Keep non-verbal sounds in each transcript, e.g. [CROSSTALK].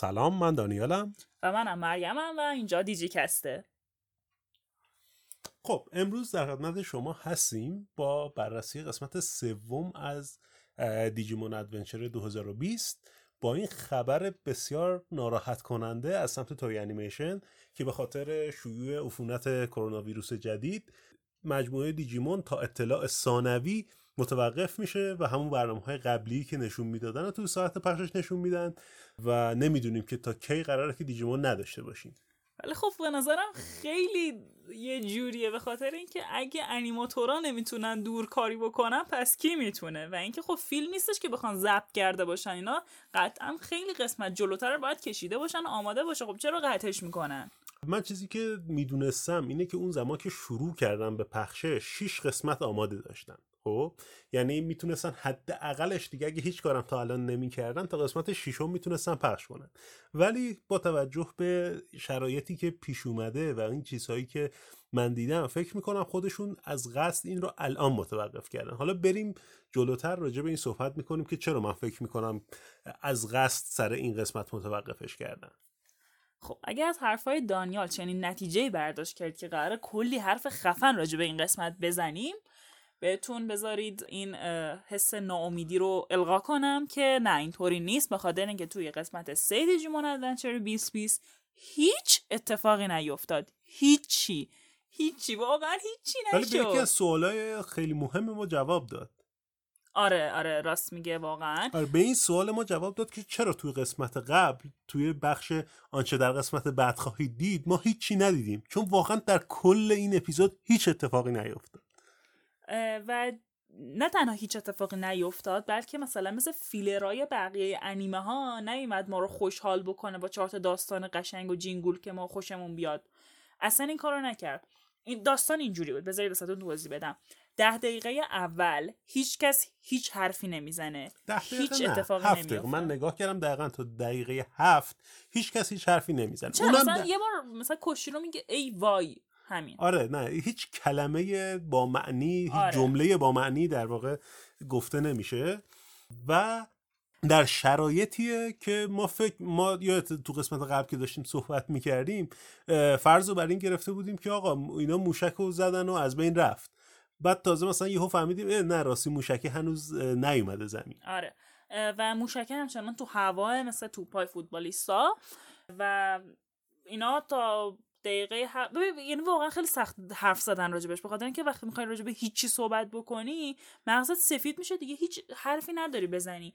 سلام من دانیالم. و منم مریمم و اینجا دیجی‌کسته. خب امروز در خدمت شما هستیم با بررسی قسمت سوم از دیجیمون Adventure 2020 با این خبر بسیار ناراحت کننده از سمت Toei Animation که به خاطر شیوع عفونت کرونا ویروس جدید مجموعه دیجیمون تا اطلاع ثانوی متوقف میشه و همون برنامه های قبلی که نشون می‌دادن و تو ساعت پخشش نشون میدن و نمی‌دونیم که تا کی قراره که دیجیمون نداشته باشیم. ولی خب به نظرم خیلی یه جوریه به خاطر اینکه اگه انیماتورا نمی‌تونن دور کاری بکنن پس کی می‌تونه؟ و اینکه خب فیلم نیستش که بخوان ضبط کرده باشن اینا قطعا خیلی قسمت جلوتر باید کشیده باشن آماده باشه. خب چرا قطعش می‌کنن؟ من چیزی که می‌دونستم اینه که اون زمان که شروع کردم به پخشه 6 قسمت آماده داشتن. خب یعنی می‌تونستن حداقلش دیگه اگه هیچ کارم تا الان نمی‌کردن تا قسمت ششم می‌تونستن پخش کنن. ولی با توجه به شرایطی که پیش اومده و این چیزهایی که من دیدم فکر می‌کنم خودشون از قصد این رو الان متوقف کردن. حالا بریم جلوتر راجع به این صحبت می‌کنیم که چرا من فکر می‌کنم از قصد سر این قسمت متوقفش کردن. خب اگر از حرفای دانیال چنین نتیجه برداشت کرد که قرار کلی حرف خفن راجع به این قسمت بزنیم بهتون بذارید این حس ناامیدی رو القا کنم که نه اینطوری نیست. به خاطر اینکه توی قسمت سه دیجیمون ادونچر 2020 هیچ اتفاقی نیفتاد. هیچی. هیچی. واقعا هیچی نشد ولی به یکی از سوالای خیلی مهم ما جواب داد. آره آره راست میگه واقعا. آره به این سوال ما جواب داد که چرا توی قسمت قبل توی بخش آنچه در قسمت بعد خواهید دید ما هیچی ندیدیم. چون واقعا در کل این اپیزود هیچ اتفاقی نیفتاد. و نه تنها هیچ اتفاقی نیفتاد بلکه مثلا مثل فیلرای بقیه انیمه ها نیومد ما رو خوشحال بکنه با چهار داستان قشنگ و جینگول که ما خوشمون بیاد. اصلا این کارو نکرد. این داستان اینجوری بود. بذارید واسهتون توضیح بدم. ده دقیقه اول هیچ کس هیچ حرفی نمی‌زنه. هیچ اتفاقی نمیفته من نگاه کردم دقیقا تا دقیقه هفت هیچ کس هیچ حرفی نمی‌زنه. چرا؟ مثلا یه بار مثلا کشی رو میگه ای وای. همین. آره نه هیچ کلمه با معنی هیچ آره. جمله با معنی در واقع گفته نمیشه. و در شرایطیه که ما فکر ما یا تو قسمت قبل که داشتیم صحبت می‌کردیم فرض رو بر این گرفته بودیم که آقا اینا موشک رو زدن و از بین رفت. بعد تازه مثلا یهو فهمیدیم نه راستی موشکه هنوز نیومده زمین. آره. و موشکه همچنان تو هوا مثل توپای فوتبالیستا و اینا تا دقیقه ه... یعنی واقعا خیلی سخت حرف زدن راجبش بخاطر اینکه وقتی می‌خوای راجب هیچی صحبت بکنی مغزت سفید میشه دیگه هیچ حرفی نداری بزنی.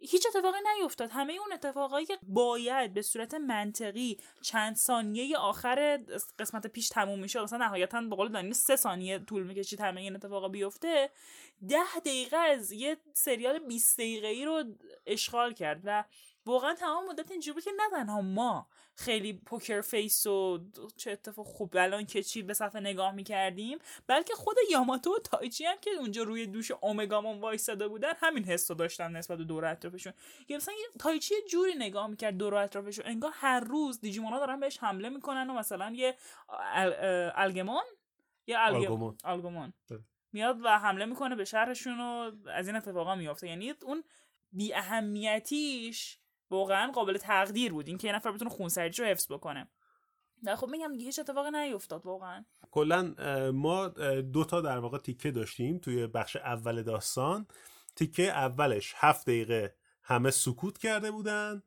هیچ اتفاقی نیفتاد. همه اون اتفاقایی که باید به صورت منطقی چند ثانیه آخر قسمت پیش تموم میشه مثلا نهایتا به قول دانی سه ثانیه طول می‌کشید همه این اتفاقا بیفته ده دقیقه از یه سریال 20 دقیقه ای رو اشغال کرد و واقعا تمام مدت اینجوری بود که نه تنها ما خیلی poker face و چه اتفاق خوب الان که چی به صفحه نگاه می‌کردیم بلکه خود یاماتو و تایچی هم که اونجا روی دوش اومگامون وایساده بودن همین حس رو داشتن نسبت به دور اطرافشون. یا مثلا تایچی جوری نگاه می‌کرد دور اطرافشون انگار هر روز دیجیمونا دارن بهش حمله می‌کنن و مثلا یه الگمون؟ یا الگمون الگمون بله. میاد و حمله می‌کنه به شهرشون و از این اتفاقا میافته. یعنی اون بی اهمیتیش واقعا قابل تقدیر بود. اینکه یه نفر بتونه خونسردیش رو حفظ بکنه. نه خب میگم دیگه هیچ اتفاقی نیفتاد واقعا. کلا ما دو تا در واقع تیکه داشتیم توی بخش اول داستان. تیکه اولش هفت دقیقه همه سکوت کرده بودن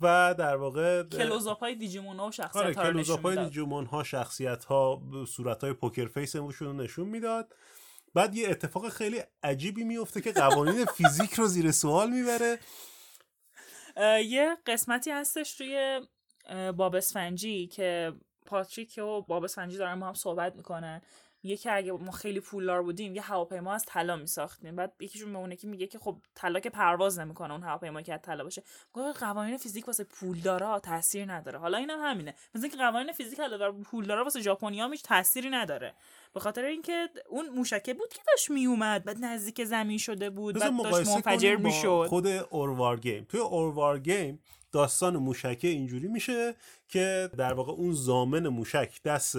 و در واقع کلوزاپ های دیجیمون ها و شخصیت آره، ها کلوزاپ های دیجیمون ها شخصیت ها صورت های poker face رو نشون می‌داد. بعد یه اتفاق خیلی عجیبی میفته که قوانین فیزیک رو زیر سوال می‌بره. یه قسمتی هستش روی باب اسفنجی که پاتریک و باب اسفنجی دارن با هم صحبت می‌کنن. میگه که اگه ما خیلی پولدار بودیم یه هواپیما از طلا میساختیم. بعد یکیشون به که میگه که خب طلا که پرواز نمی‌کنه اون هواپیما که از طلا باشه. قوانین فیزیک واسه پولدارا تاثیر نداره. حالا اینم هم همینه. مثلا که قوانین فیزیک علاوه پولدارا واسه ژاپنیا هیچ تأثیری نداره. به خاطر اینکه اون موشکه بود که داشت میومد بعد نزدیک زمین شده بود بعد داشت منفجر می‌شد. خود اوروار گیم توی اوروار گیم داستان موشکه اینجوری میشه که در واقع اون زامن موشک دست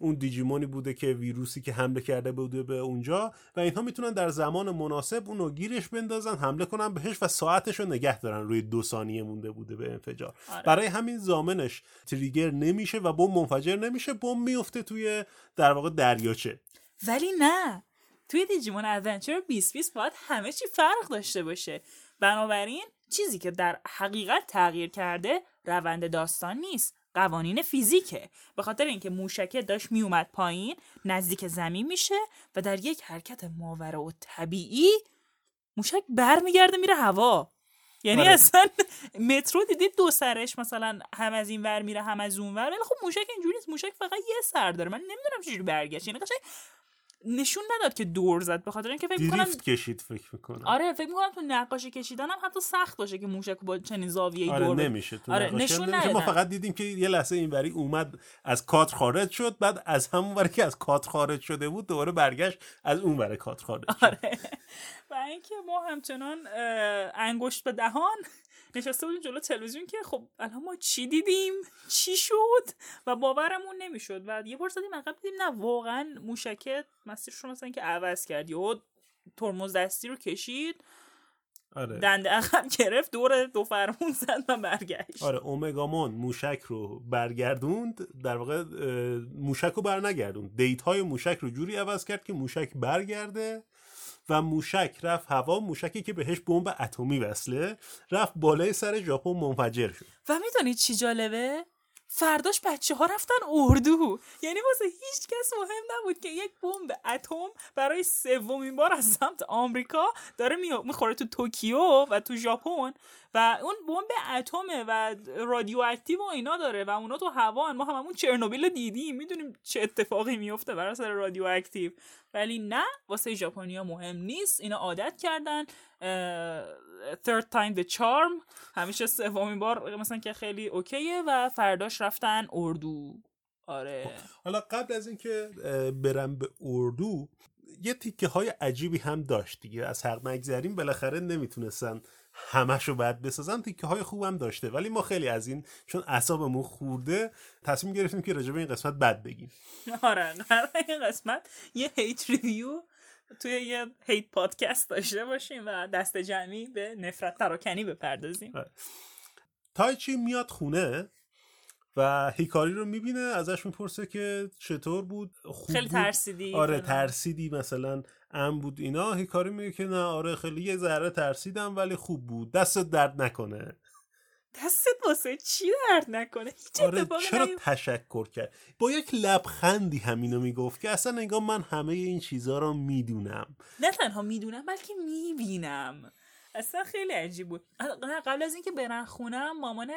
اون دیجیمونی بوده که ویروسی که حمله کرده بوده به اونجا و اینها می‌تونن در زمان مناسب اونو گیرش بندازن حمله کنن بهش و ساعتش رو نگه دارن روی دو ثانیه مونده بوده به انفجار. آره. برای همین زامنش تریگر نمیشه و بمب منفجر نمیشه بمب میفته توی در واقع دریاچه. ولی نه. توی دیجیمون ادونچر 2020 باید همه چی فرق داشته باشه. بنابراین چیزی که در حقیقت تغییر کرده روند داستان نیست. قوانین فیزیکه. به خاطر اینکه موشکه داشت میومد پایین نزدیک زمین میشه و در یک حرکت ماورا و طبیعی موشک برمیگرده میره هوا. یعنی آره. اصلا مترو دیدید دو سرش مثلا هم از این ور میره هم از اون ور. ولی خب موشک اینجوری نیست. موشک فقط یه سر داره. من نمی‌دونم چجوری برگشت. یعنی قشنگ نشون نداد که دور زد به خاطر اینکه فکر می‌کنم کشید فکر می‌کنم آره فکر می‌کنم تو نقاشی کشیدن هم حتی سخت باشه که موشک با چنین زاویه‌ای آره دور. نمیشه تو آره، نشون نمیشه. ما. فقط دیدیم که یه لحظه اینوری اومد از کادر خارج شد بعد از همون ور که از کادر خارج شده بود دوباره برگشت از اون ور کادر خارج شد آره [LAUGHS] و اینکه ما همچنان انگشت به دهان نشسته بودیم جلو تلویزیون که خب الان ما چی دیدیم؟ چی شد؟ و باورمون نمی‌شد. و یه بار زدیم عقب دیدیم نه واقعا موشکه مسیرش رو مثلا که عوض کرد یهو ترمز دستی رو کشید. آره. دنده عقب گرفت دور دو فرمون زد و برگشت. آره اومگامون موشک رو برگردوند. در واقع موشک رو برنگردوند. دیت های موشک رو جوری عوض کرد که موشک برگرده. و موشک رفت هوا موشکی که بهش بمب اتمی وصله رفت بالای سر ژاپن منفجر شد. و می‌دونید چی جالبه؟ فرداش بچه ها رفتن اردو. یعنی واسه هیچ کس مهم نبود که یک بمب اتم برای سومین بار از سمت آمریکا داره می- می‌خوره تو توکیو و تو ژاپن. و اون بمب اتمه و رادیواکتیو و اینا داره و اونا تو هوا ما هممون چرنوبیل رو دیدیم. می‌دونیم چه اتفاقی میفته برای سر رادیواکتیو. ولی نه واسه ژاپنیا مهم نیست. اینا عادت کردن. third time the charm. همیشه سومین بار مثلا که خیلی اوکیه و فرداش رفتن اردو. آره. حالا قبل از اینکه برم به اردو یه تیکه های عجیبی هم داشت دیگه. از حق نگذریم بالاخره نمی‌تونستن همشو بعد بسازن تیکه های خوبم داشته. ولی ما خیلی از این چون اعصابمون خورده تصمیم گرفتیم که راجع به این قسمت بد بگیم. آره این قسمت یه هیت ریویو توی یه هیت پادکست داشته باشیم و دست جمعی به نفرت پراکنی بپردازیم. تایچی میاد خونه؟ و هیکاری رو می‌بینه ازش می‌پرسه که چطور بود خوب خیلی بود؟ ترسیدی آره. ترسیدی مثلا ام بود اینا. هیکاری میگه که نه آره خیلی یه ذره ترسیدم ولی خوب بود. دستت درد نکنه. دستت واسه چی درد نکنه؟ هیچ آره چرا نیفت- تشکر کرد؟ با یک لبخندی همینو می‌گفت که اصلا انگار من همه این چیزها رو می‌دونم. نه تنها می‌دونم بلکه می‌بینم. اصلا خیلی عجیب بود. قبل از اینکه برن خونم مامان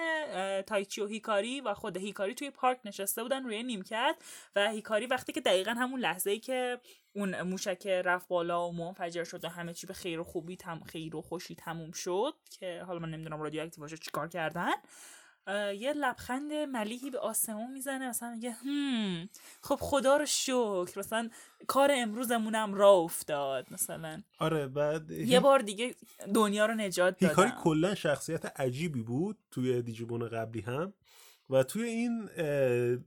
تایچی و هیکاری و خود هیکاری توی پارک نشسته بودن روی نیمکت و هیکاری وقتی که دقیقا همون لحظه ای که اون موشک رفت بالا و منفجر شد و همه چی به خیر و خوبی تم خیر و خوشی تموم شد که حالا من نمی‌دونم رادیواکتیو باشه چیکار کردن یه لبخند ملیحی به آسمون می‌زنه مثلا میگه هم خب خدا رو شکر مثلا کار امروزمونم را افتاد مثلا. آره بعد یه بار دیگه دنیا رو نجات هیکاری دادم. کلا شخصیت عجیبی بود توی دیجیبون قبلی هم و توی این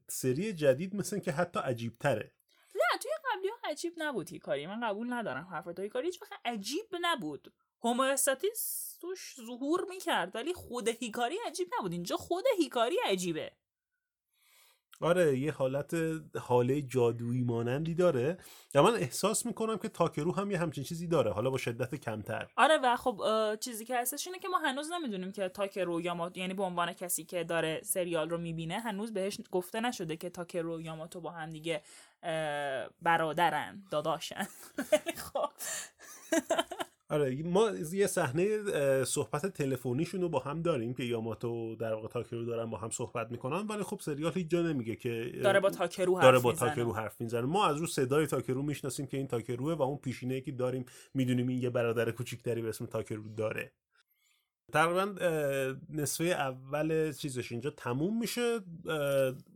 سری جدید مثل که حتی عجیب تره نه توی قبلی ها عجیب نبود هیکاری من قبول ندارم حرفات هیکاری هیچ عجیب نبود. هوموستاتیس توش ظهور می‌کرد ولی خود هیکاری عجیب نبود. اینجا خود هیکاری عجیبه. آره یه حالت حاله جادویی مانندی داره. و من احساس می‌کنم که تاکرو هم یه همچین چیزی داره حالا با شدت کمتر. آره و خب چیزی که هستش اینه که ما هنوز نمی‌دونیم که تاکرو یاماتو یعنی به عنوان کسی که داره سریال رو می‌بینه هنوز بهش گفته نشده که تاکرو و یاماتو با هم دیگه برادرن داداشن. [LAUGHS] خب. آره ما یه صحنه صحبت تلفنیشون رو با هم داریم که یاماتو در واقع تاکرو دارن با هم صحبت می‌کنن ولی خب سریال هیچ جا نمیگه که داره با تاکرو حرف داره با می‌زنه. تاکرو حرف می‌زنه. ما از رو صدای تاکرو می‌شناسیم که این تاکروه و اون پیشینه که داریم می‌دونیم این یه برادر کوچیکتری به اسم تاکرو داره. تقریبا نصفه اول چیزش اینجا تموم میشه.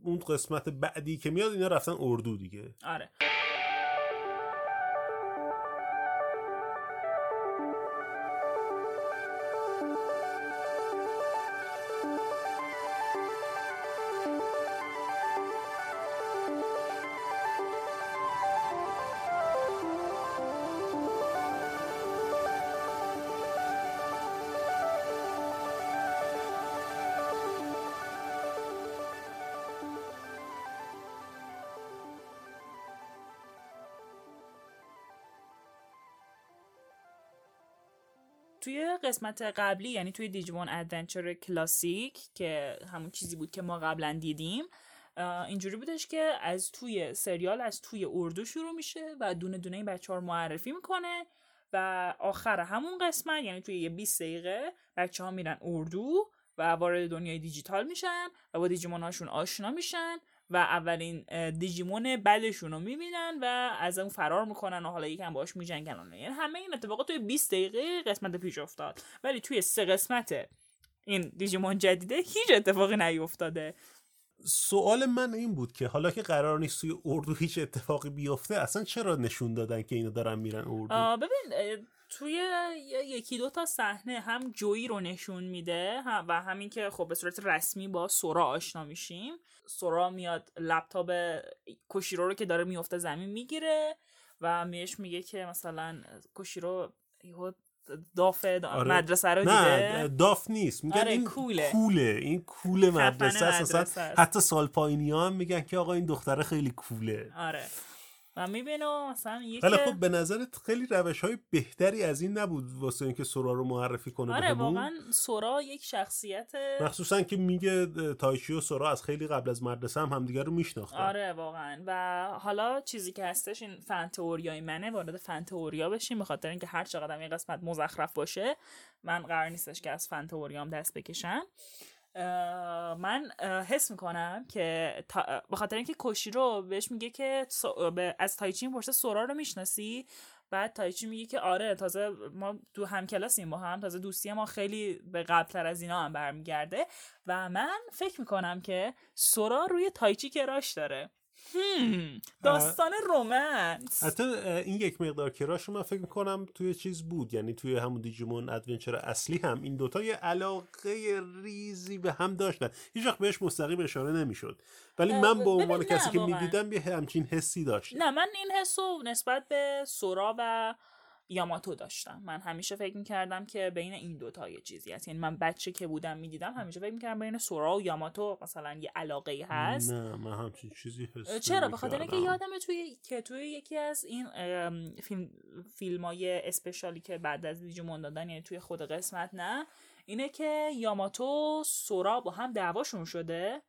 اون قسمت بعدی که میاد اینا رفتن اردو دیگه. آره. قسمت قبلی یعنی توی دیجیمون Adventure کلاسیک که همون چیزی بود که ما قبلا دیدیم اینجوری بودش که از توی سریال از توی اردو شروع میشه و دونه دونه این بچه ها رو معرفی می‌کنه و آخر همون قسمت یعنی توی یه 20 دقیقه بچه ها میرن اردو و وارد دنیای دیجیتال میشن و با دیجیمون هاشون آشنا میشن و اولین دیجیمون بدشون رو می‌بینن و از اون فرار می‌کنن و حالا یکم باش میجنگن یعنی همه این اتفاقات توی 20 دقیقه قسمت پیش افتاد. ولی توی سه قسمت این دیجیمون جدیده هیچ اتفاقی نیفتاده. سوال من این بود که حالا که قرار نیست توی اردو هیچ اتفاقی بیفته اصلا چرا نشون دادن که اینو دارن میرن اردو؟ ببین توی یکی دو تا صحنه هم جویی رو نشون میده و همین که خب به صورت رسمی با سورا آشنا میشیم. سورا میاد لپتاپ کوشیرو رو که داره میفته زمین می‌گیره و میش میگه که مثلا کوشیرو داف آره. مدرسه رو دیده. نه داف نیست. میگن آره، این کوله. کوله. این کوله مدرسه است. حتی سال پایینی هم میگن که آقا این دختره خیلی کوله. آره. و می‌بینم مثلا خیلی خب به نظرت خیلی روش های بهتری از این نبود واسه اینکه سورا رو معرفی کنه آره واقعا سورا یک شخصیت مخصوصا که میگه تایشی و سورا از خیلی قبل از مدرسه هم همدیگه رو میشناختن. آره واقعا. و حالا چیزی که هستش این فن تئوریای منه وارد فن تئوریا بشیم بخاطر اینکه هر چقدر این قسمت مزخرف باشه من قرار نیستش که از فن تئوریام دست بکشم. من حس می‌کنم که به خاطر اینکه کوشی رو بهش میگه که از تایچی پرسه سورا رو می‌شناسی؟ بعد تایچی میگه که آره تازه ما دو هم کلاسیم با هم تازه دوستی ما خیلی به قبلتر از اینا هم برمیگرده. و من فکر می‌کنم که سورا روی تایچی کراش داره. داستان رومنس. حتی این یک مقدار کراش من فکر می‌کنم توی چیز بود. یعنی توی همون دیجیمون ادونچر اصلی هم این دوتا یه علاقه ریزی به هم داشتن. هیچ وقت بهش مستقیم اشاره نمی‌شد. ولی من به عنوان کسی که می‌دیدم یه همچین حسی داشت نه من این حسو نسبت به سورا و یاماتو داشتم. من همیشه فکر می‌کردم که بین این دوتا یه چیزی هست. یعنی من بچه که بودم می‌دیدم همیشه فکر می‌کردم بین سورا و یاماتو مثلا یه علاقه ای هست. نه من همچین چیزی هست چرا؟ بخاطر اینکه یادم توی که توی یکی از این فیلم فیلم های اسپشالی که بعد از دیجیمون دادن یعنی توی خود قسمت نه. اینه که یاماتو سورا با هم دعواشون شده.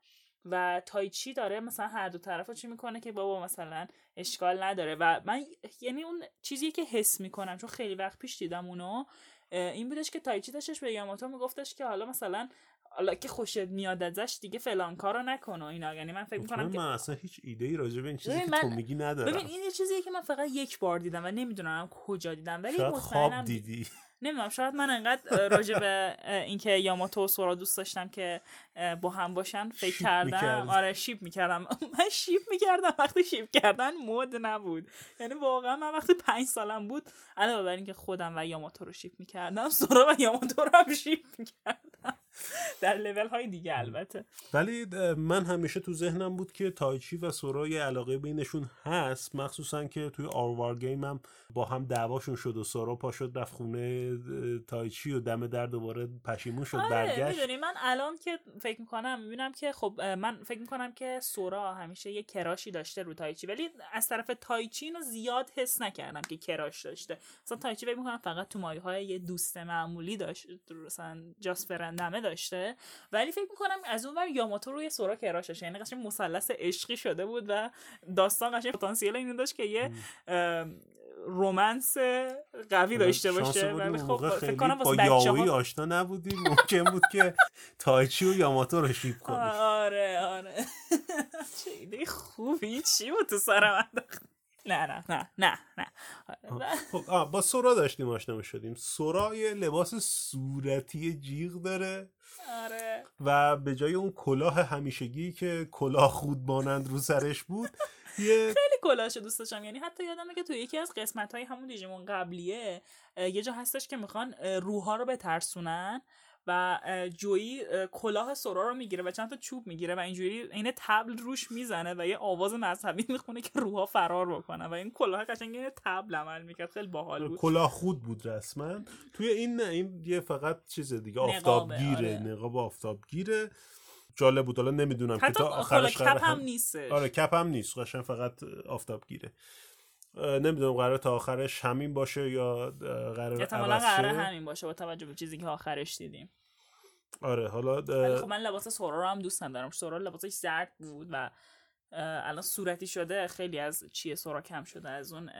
و تایچی داره مثلا هر دو طرف چی می‌کنه که بابا مثلا اشکال نداره. و من یعنی اون چیزی که حس می‌کنم چون خیلی وقت پیش دیدم اونو. این بودش که تایچی داشتش به یاماتو میگفتش که حالا مثلا حالا که خوشت میاد ازش دیگه فلان کارو نکنه اینا. یعنی من فکر می‌کنم که من اصلا هیچ ایده ای راجع به این چیزی که تو میگی ندارم. ببین این یه چیزیه که من فقط یک بار دیدم و نمی‌دونم کجا دیدم. ولی خواب دیدی. نمی‌دونم شاید من انقدر راجع به اینکه یاماتو و سورا دوست داشتم که با هم باشن فکر کردم. آره شیپ می‌کردم. [LAUGHS] من شیپ می‌کردم. وقتی شیپ کردن مود نبود. یعنی واقعا من وقتی پنج سالم بود علاوه بر اینکه خودم و یاماتو رو شیپ می‌کردم سورا و یاماتو رو هم شیپ می‌کردم. [LAUGHS] در لول های دیگه البته. ولی من همیشه تو ذهنم بود که تایچی و سورا یه علاقه بینشون هست مخصوصا که توی آروار گیم هم با هم دعواشون شد و سورا پا شد رفت خونه تایچی و دم در دوباره پشیمون شد آره برگشت. می‌دونی من الان که فکر می‌کنم می‌بینم که خب من فکر می‌کنم که سورا همیشه یه کراشی داشته رو تایچی ولی از طرف تایچی اینو زیاد حس نکردم که کراش داشته. مثلا تایچی فکر می‌کنم فقط تو مایه های یه دوست معمولی داشت مثلا جاست فرندمه داشته. ولی فکر می‌کنم از اون ور یاماتو روی سورا کراش داشته یعنی قشنگ مثلث عشقی شده بود و داستان قشنگ پتانسیل اینو داشت که یه رومنس قوی داشته باشه. ولی خب فکر کنم با یاوی آشنا نبودیم ممکن بود که تایچی و یاماتو رو شیپ کنی. آره آره. [LAUGHS] چه ایده خوبی. چی بود تو سرم نه نه نه نه نه. خب با سورا داشتیم آشنا شدیم سورا یه لباس صورتی جیغ داره آره. و به جای اون کلاه همیشگی که کلاه خود مانند رو سرش بود [LAUGHS] یه خیلی کلاشو دوست داشتم. یعنی حتی یادمه که تو یکی از قسمت های همون دیجیمون قبلیه یه جا هستش که می‌خوان روحا رو بترسونن. و جویی کلاه سورا رو می‌گیره و چند تا چوب می‌گیره و اینجوری این تبل روش می‌زنه و یه آواز مذهبی [LAUGHS] می‌خونه که روحا فرار بکنه و این کلاه قشنگ این تبل عمل می‌کرد. خیلی باحال بود. کلاه خود بود رسما. توی این این یه فقط چیز دیگه آفتابگیره آره. نقاب آفتابگیره. جالب بود. حالا نمی‌دونم که تا آخرش کپ هم نیست آره کپ هم نیست. قشنگ فقط آفتابگیره. نمی‌دونم قرار تا آخرش همین باشه یا قرار احتمالا قرار همین باشه با توجه به چیزی که آخرش دیدیم. آره حالا خب من لباس سورا رو هم دوست ندارم سورا لباسش زرد بود و الان صورتی شده. خیلی از چیه سورا کم شده از اون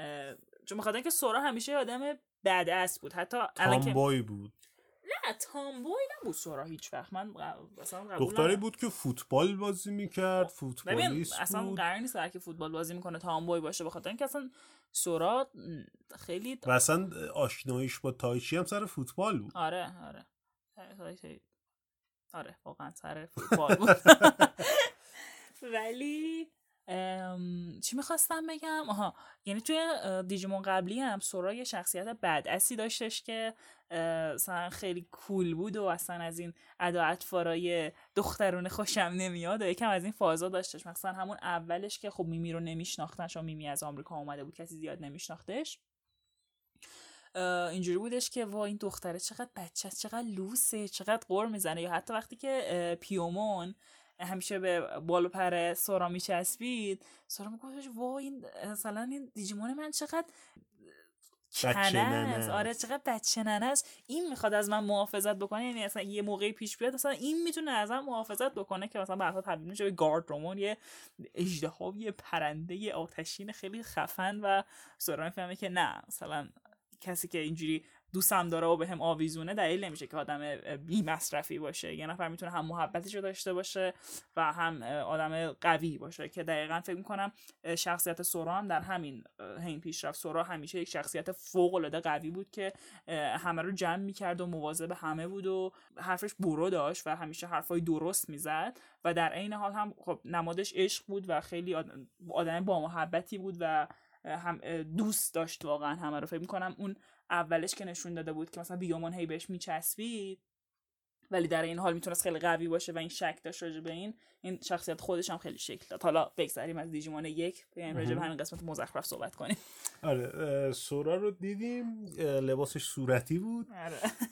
چون بخاطر اینکه سورا همیشه آدم است بود. حتی تامبوی بود. نه تامبوی نبود سورا هیچ وقت من اصلا دختری بود که فوتبال بازی می‌کرد فوتبالیست بود. اصلا قرار نیست که فوتبال بازی می‌کنه تامبوی باشه بخاطر اینکه اصلا سورا خیلی و اصلا آشناییش با تایچی هم سر فوتبال بود. آره آره. آره واقعا سر [LAUGHS] فوتبال بود. [LAUGHS] ولی چی می‌خواستم بگم؟ آها یعنی توی دیجیمون قبلی هم سورا یه شخصیت بدعسی داشتش که مثلا خیلی کول بود و اصلا از این ادا اطفارای دخترون خوشم نمیاد و یکم از این فازا داشتش. مثلا همون اولش که خب میمی رو نمیشناختن چون میمی از آمریکا اومده بود کسی زیاد نمیشناختش. اینجوری بودش که وا این دختره چقدر بچه چقدر لوسه چقدر قر می‌زنه. یا حتی وقتی که پیومون همیشه به بالو پر سورا میچسبید. سورا میگفتش وا این مثلا این دیجیمون من چقدر کنه آره چقدر بچه است. این می‌خواد از من محافظت بکنه یعنی اصلا یه موقعی پیش بیاد اصلا این می‌تونه از من محافظت بکنه که مثلا برها تبدیل میشه به گارد رومون یه اجدها یه پرنده یه آتشین خیلی خفن و سورا می‌فهمه که نه مثلا کسی که اینجوری دوستم داره و به هم آویزونه دلیل نمیشه که آدم بی مصرفی باشه. یه نفر می‌تونه هم محبتش رو داشته باشه و هم آدم قوی باشه. که دقیقا فکر می‌کنم شخصیت سورا هم در همین هین پیشرفت. سورا همیشه یک شخصیت فوق العاده قوی بود که همه رو جمع می‌کرد و مواظب همه بود و حرفش برو داشت و همیشه حرفای درست می‌زد. و در عین حال هم خب نمادش عشق بود و خیلی آدم با محبتی بود و هم دوست داشت واقعا همه رو. فکر می‌کنم اون اولش که نشون داده بود که مثلا بیومان هی بهش میچسبید ولی در این حال می‌تونست خیلی قوی باشه و این شک داشت راجع به این این شخصیت خودش هم خیلی شکل داد. حالا بگذریم از دیجیمون یک بیایم راجع به همین قسمت مزخرف صحبت کنیم. آره سورا رو دیدیم لباسش صورتی بود.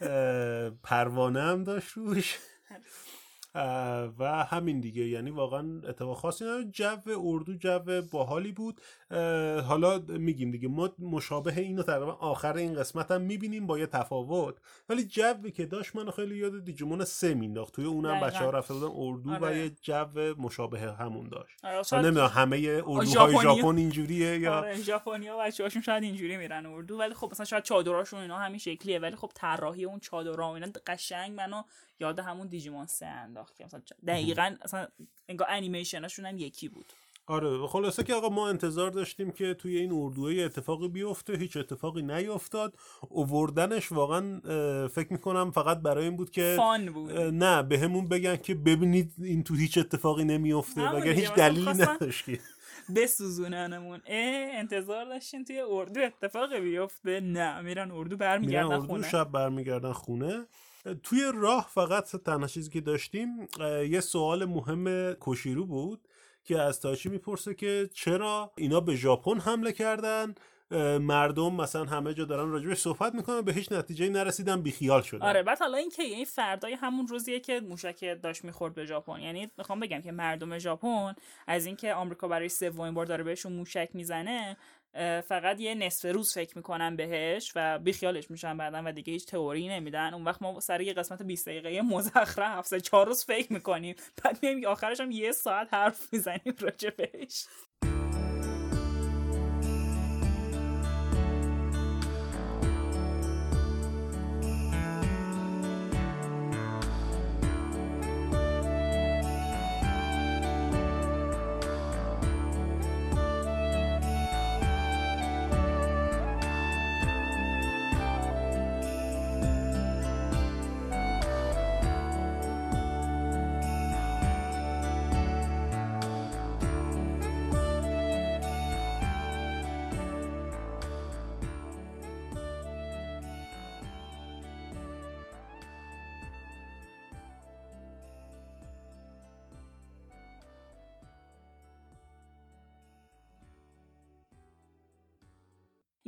آره. پروانه هم داشت روش. آره. و همین دیگه. یعنی واقعا اتفاق خاصی نداره. جو اردو جو باحالی بود. حالا میگیم دیگه. ما مشابه اینو تقریبا آخر این قسمت هم می‌بینیم با یه تفاوت. ولی جوی که داشت منو خیلی یاد دیجیمون سه مینداخت. توی اونم بچه ها رفته بودن اردو و آره. یه جو مشابه همون داشت. آره نمی‌دونم همه اردوهای ژاپن اینجوریه یا آره ژاپنیا بچه هاشون شاید اینجوری میرن اردو. ولی خب مثلا شاید چادراشون اینا همین شکلیه. ولی خب طراحی اون چادرها اینا قشنگ منو یاد همون دیجیمون سه انداخت که مثلا دقیقا اصلا انگار انیمیشناشون هم یکی بود. آره خلاصه که آقا ما انتظار داشتیم که توی این اردوهای اتفاقی بیفته هیچ اتفاقی نیفتاد. اووردنش واقعا فکر می‌کنم فقط برای این بود که فان بود. نه به همون بگن که ببینید این تو هیچ اتفاقی نمیفته وگر هیچ دلیلی نداشت که بسوزوننمون. انتظار داشتین توی اردو اتفاقی بیفته؟ نه میرن اردو برمیگردن اردو خونه. شب برمیگردن خونه. توی راه فقط تنها چیزی که داشتیم یه سوال مهم کوشیرو بود که از تاچی می‌پرسه که چرا اینا به ژاپن حمله کردن؟ مردم مثلا همه جا دارن راجبش صحبت می‌کنن به هیچ نتیجه نرسیدن بیخیال شدن. آره بعد حالا این که این فردای همون روزیه که موشک داشت می‌خورد به ژاپن. یعنی می‌خوام بگم که مردم ژاپن از اینکه آمریکا برای سومین بار داره بهشون موشک می‌زنه فقط یه نصف روز فکر می‌کنن بهش و بیخیالش میشن بعدا و دیگه هیچ تئوری نمیدن. اون وقت ما سر یه قسمت 20 دقیقه مزخرف سه چهار روز فکر می‌کنیم. بعد میایم آخرش هم یه ساعت حرف می‌زنیم راجع بهش.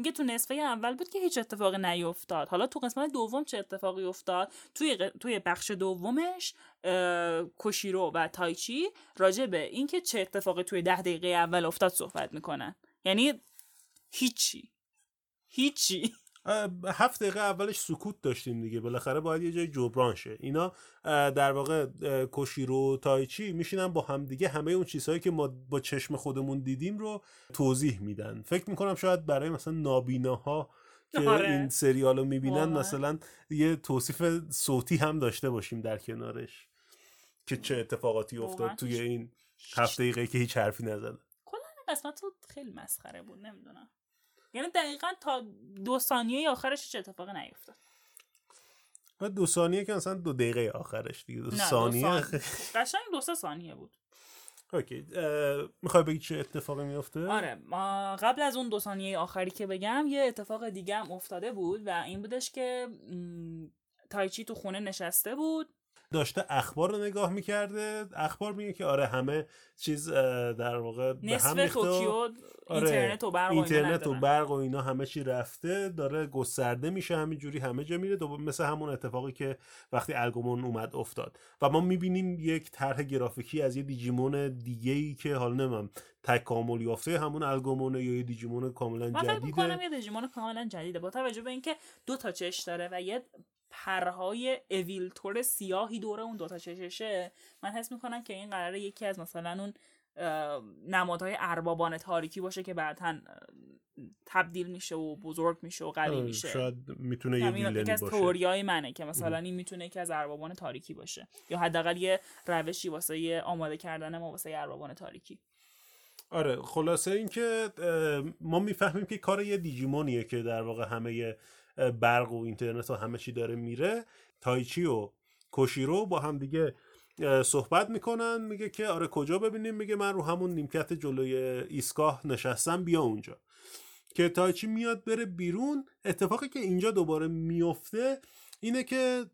اینکه تو نصفه اول بود که هیچ اتفاقی نیفتاد. حالا تو قسمت دوم چه اتفاقی افتاد؟ توی توی بخش دومش کوشیرو و تایچی راجع به اینکه چه اتفاقی توی ده دقیقه اول افتاد صحبت می‌کنن. یعنی هیچی. هیچی. هفت دقیقه اولش سکوت داشتیم دیگه. بالاخره باید یه جای جبران شه اینا در واقع کوشیرو تایچی میشینن با هم دیگه همه اون چیزهایی که ما با چشم خودمون دیدیم رو توضیح میدن. فکر می‌کنم شاید برای مثلا نابیناها که آره. این سریال رو می‌بینن واقعا. مثلا یه توصیف صوتی هم داشته باشیم در کنارش که چه اتفاقاتی افتاد توی این هفت دقیقه که هیچ حرفی نزدن کلا قسمت خیلی مسخره بود نمی‌دونم. یعنی دقیقا تا دو ثانیه آخرش هیچ اتفاقی نیفتاد. دو ثانیه که مثلا دو دقیقه آخرش دیگه دو ثانیه. [LAUGHS] قشنگ دو سه ثانیه بود. okay می‌خوای بگی چه اتفاقی میفته آره ما قبل از اون دو ثانیه آخری که بگم یه اتفاق دیگه هم افتاده بود و این بودش که تایچی تو خونه نشسته بود. داشته اخبار رو نگاه می‌کرده. اخبار میگه که آره همه چیز در واقع به هم توکیو آره، اینترنت و برق و اینا اینترنت و ندارن. برق و اینا همه چی رفته داره گسترده میشه همینجوری همه جا میره. دوباره مثل همون اتفاقی که وقتی الگومون اومد افتاد. و ما می‌بینیم یک طرح گرافیکی از یه دیجیمون دیگه ای که حالا نمیم تکامل یافته همون الگومونه یا یه دیجیمون کاملا من فکر جدیده. یه دیجیمون کاملا جدیده. با توجه به اینکه دو تا چش داره و یه پرهای اویلتور سیاهی دور اون دو تا چششه من حس می‌کنم که این قراره یکی از مثلا اون نمادهای اربابان تاریکی باشه که بعدا تبدیل میشه و بزرگ میشه و قوی آره، میشه. شاید می‌تونه یه ویلنی از باشه. تئوریای منه که مثلا این می‌تونه یکی از اربابان تاریکی باشه. یا حداقل یه روشی واسه یه آماده کردن ما واسه اربابان تاریکی. آره خلاصه اینکه ما می‌فهمیم که کار یه دیجیمونیه که در واقع همه برق و اینترنت و همه چی داره میره تایچی و کوشیرو با هم دیگه صحبت می‌کنن میگه که آره کجا ببینیم؟ میگه من رو همون نیمکت جلوی ایستگاه نشستم بیا اونجا. که تایچی میاد بره بیرون اتفاقی که اینجا دوباره میفته اینه که